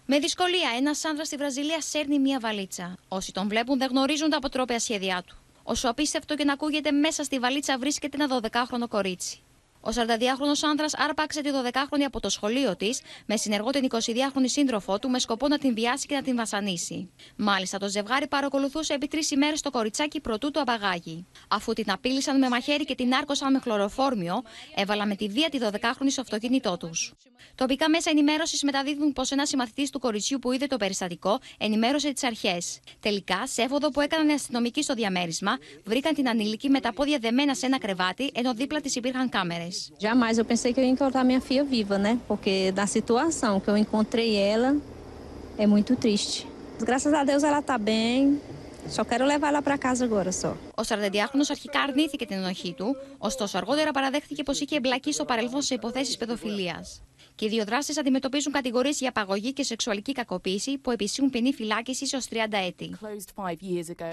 Με δυσκολία, ένας άνδρας στη Βραζιλία σέρνει μία βαλίτσα. Όσοι τον βλέπουν δεν γνωρίζουν τα αποτρόπαια σχέδιά του. Όσο απίστευτο και να ακούγεται, μέσα στη βαλίτσα βρίσκεται ένα 12χρονο κορίτσι. Ο 42χρονο άνδρας άρπαξε τη 12χρονη από το σχολείο της με συνεργό την 22χρονη σύντροφό του με σκοπό να την βιάσει και να την βασανίσει. Μάλιστα, το ζευγάρι παρακολουθούσε επί τρεις ημέρες το κοριτσάκι προτού το απαγάγει. Αφού την απείλησαν με μαχαίρι και την άρκωσαν με χλωροφόρμιο, έβαλα με τη βία τη 12χρονη στο αυτοκίνητό τους. Τοπικά μέσα ενημέρωσης μεταδίδουν πως ένας συμμαθητής του κοριτσιού που είδε το περιστατικό ενημέρωσε τις αρχές. Τελικά, σε έφοδο που έκαναν οι αστυνομικοί στο διαμέρισμα, βρήκαν την ανήλικη με τα πόδια δεμένα σε ένα κρεβάτι, ενώ δίπλα της υπήρχαν κάμερες. Jamais eu pensei que eu ia encontrar minha filha viva, né? Porque na situação que eu encontrei ela, é muito triste. Graças a Deus ela tá bem. Só quero levar ela para casa agora só. Ο 42χρονο αρχικά αρνήθηκε την ενοχή του, ωστόσο αργότερα παραδέχθηκε πω είχε εμπλακεί στο παρελθόν σε υποθέσει παιδοφιλία. Και οι δύο δράστες αντιμετωπίζουν κατηγορίες για απαγωγή και σεξουαλική κακοποίηση που επισύουν ποινή φυλάκισης ως 30 έτη.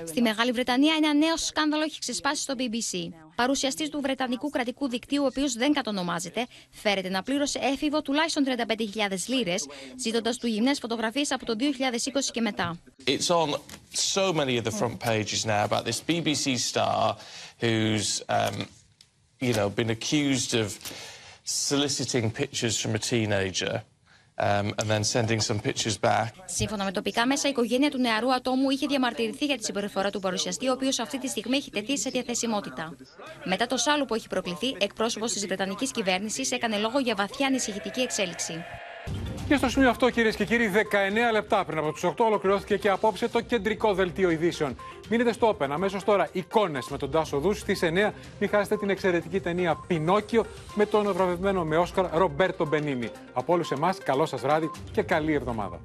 Στη Μεγάλη Βρετανία, ένα νέο σκάνδαλο έχει ξεσπάσει στο BBC. Παρουσιαστής του Βρετανικού κρατικού δικτύου, ο οποίος δεν κατονομάζεται, φέρεται να πλήρωσε έφηβο τουλάχιστον 35.000 λίρες, ζητώντας του γυμνές φωτογραφίες από το 2020 και μετά. It's on so many of the front pages now about this BBC star who's, um, you know, been accused of soliciting pictures from a teenager um, and then sending some pictures back. Σύμφωνα με τοπικά μέσα, η οικογένεια του νεαρού ατόμου είχε διαμαρτυρηθεί για τη συμπεριφορά του παρουσιαστή, ο οποίος αυτή τη στιγμή έχει τεθεί σε διαθεσιμότητα. Μετά το σάλου που έχει προκληθεί, εκπρόσωπος της Βρετανικής κυβέρνησης έκανε λόγο για βαθιά ανησυχητική εξέλιξη. Και στο σημείο αυτό, κυρίες και κύριοι, 19 λεπτά πριν από του 8 ολοκληρώθηκε και απόψε το κεντρικό δελτίο ειδήσεων. Μείνετε στο Open. Αμέσως τώρα εικόνες με τον Τάσο Δού στις 9. Μην χάσετε την εξαιρετική ταινία Πινόκιο με τον βραβευμένο με Όσκαρ Ρομπέρτο Μπενίνη. Από όλους εμάς, καλό σας βράδυ και καλή εβδομάδα.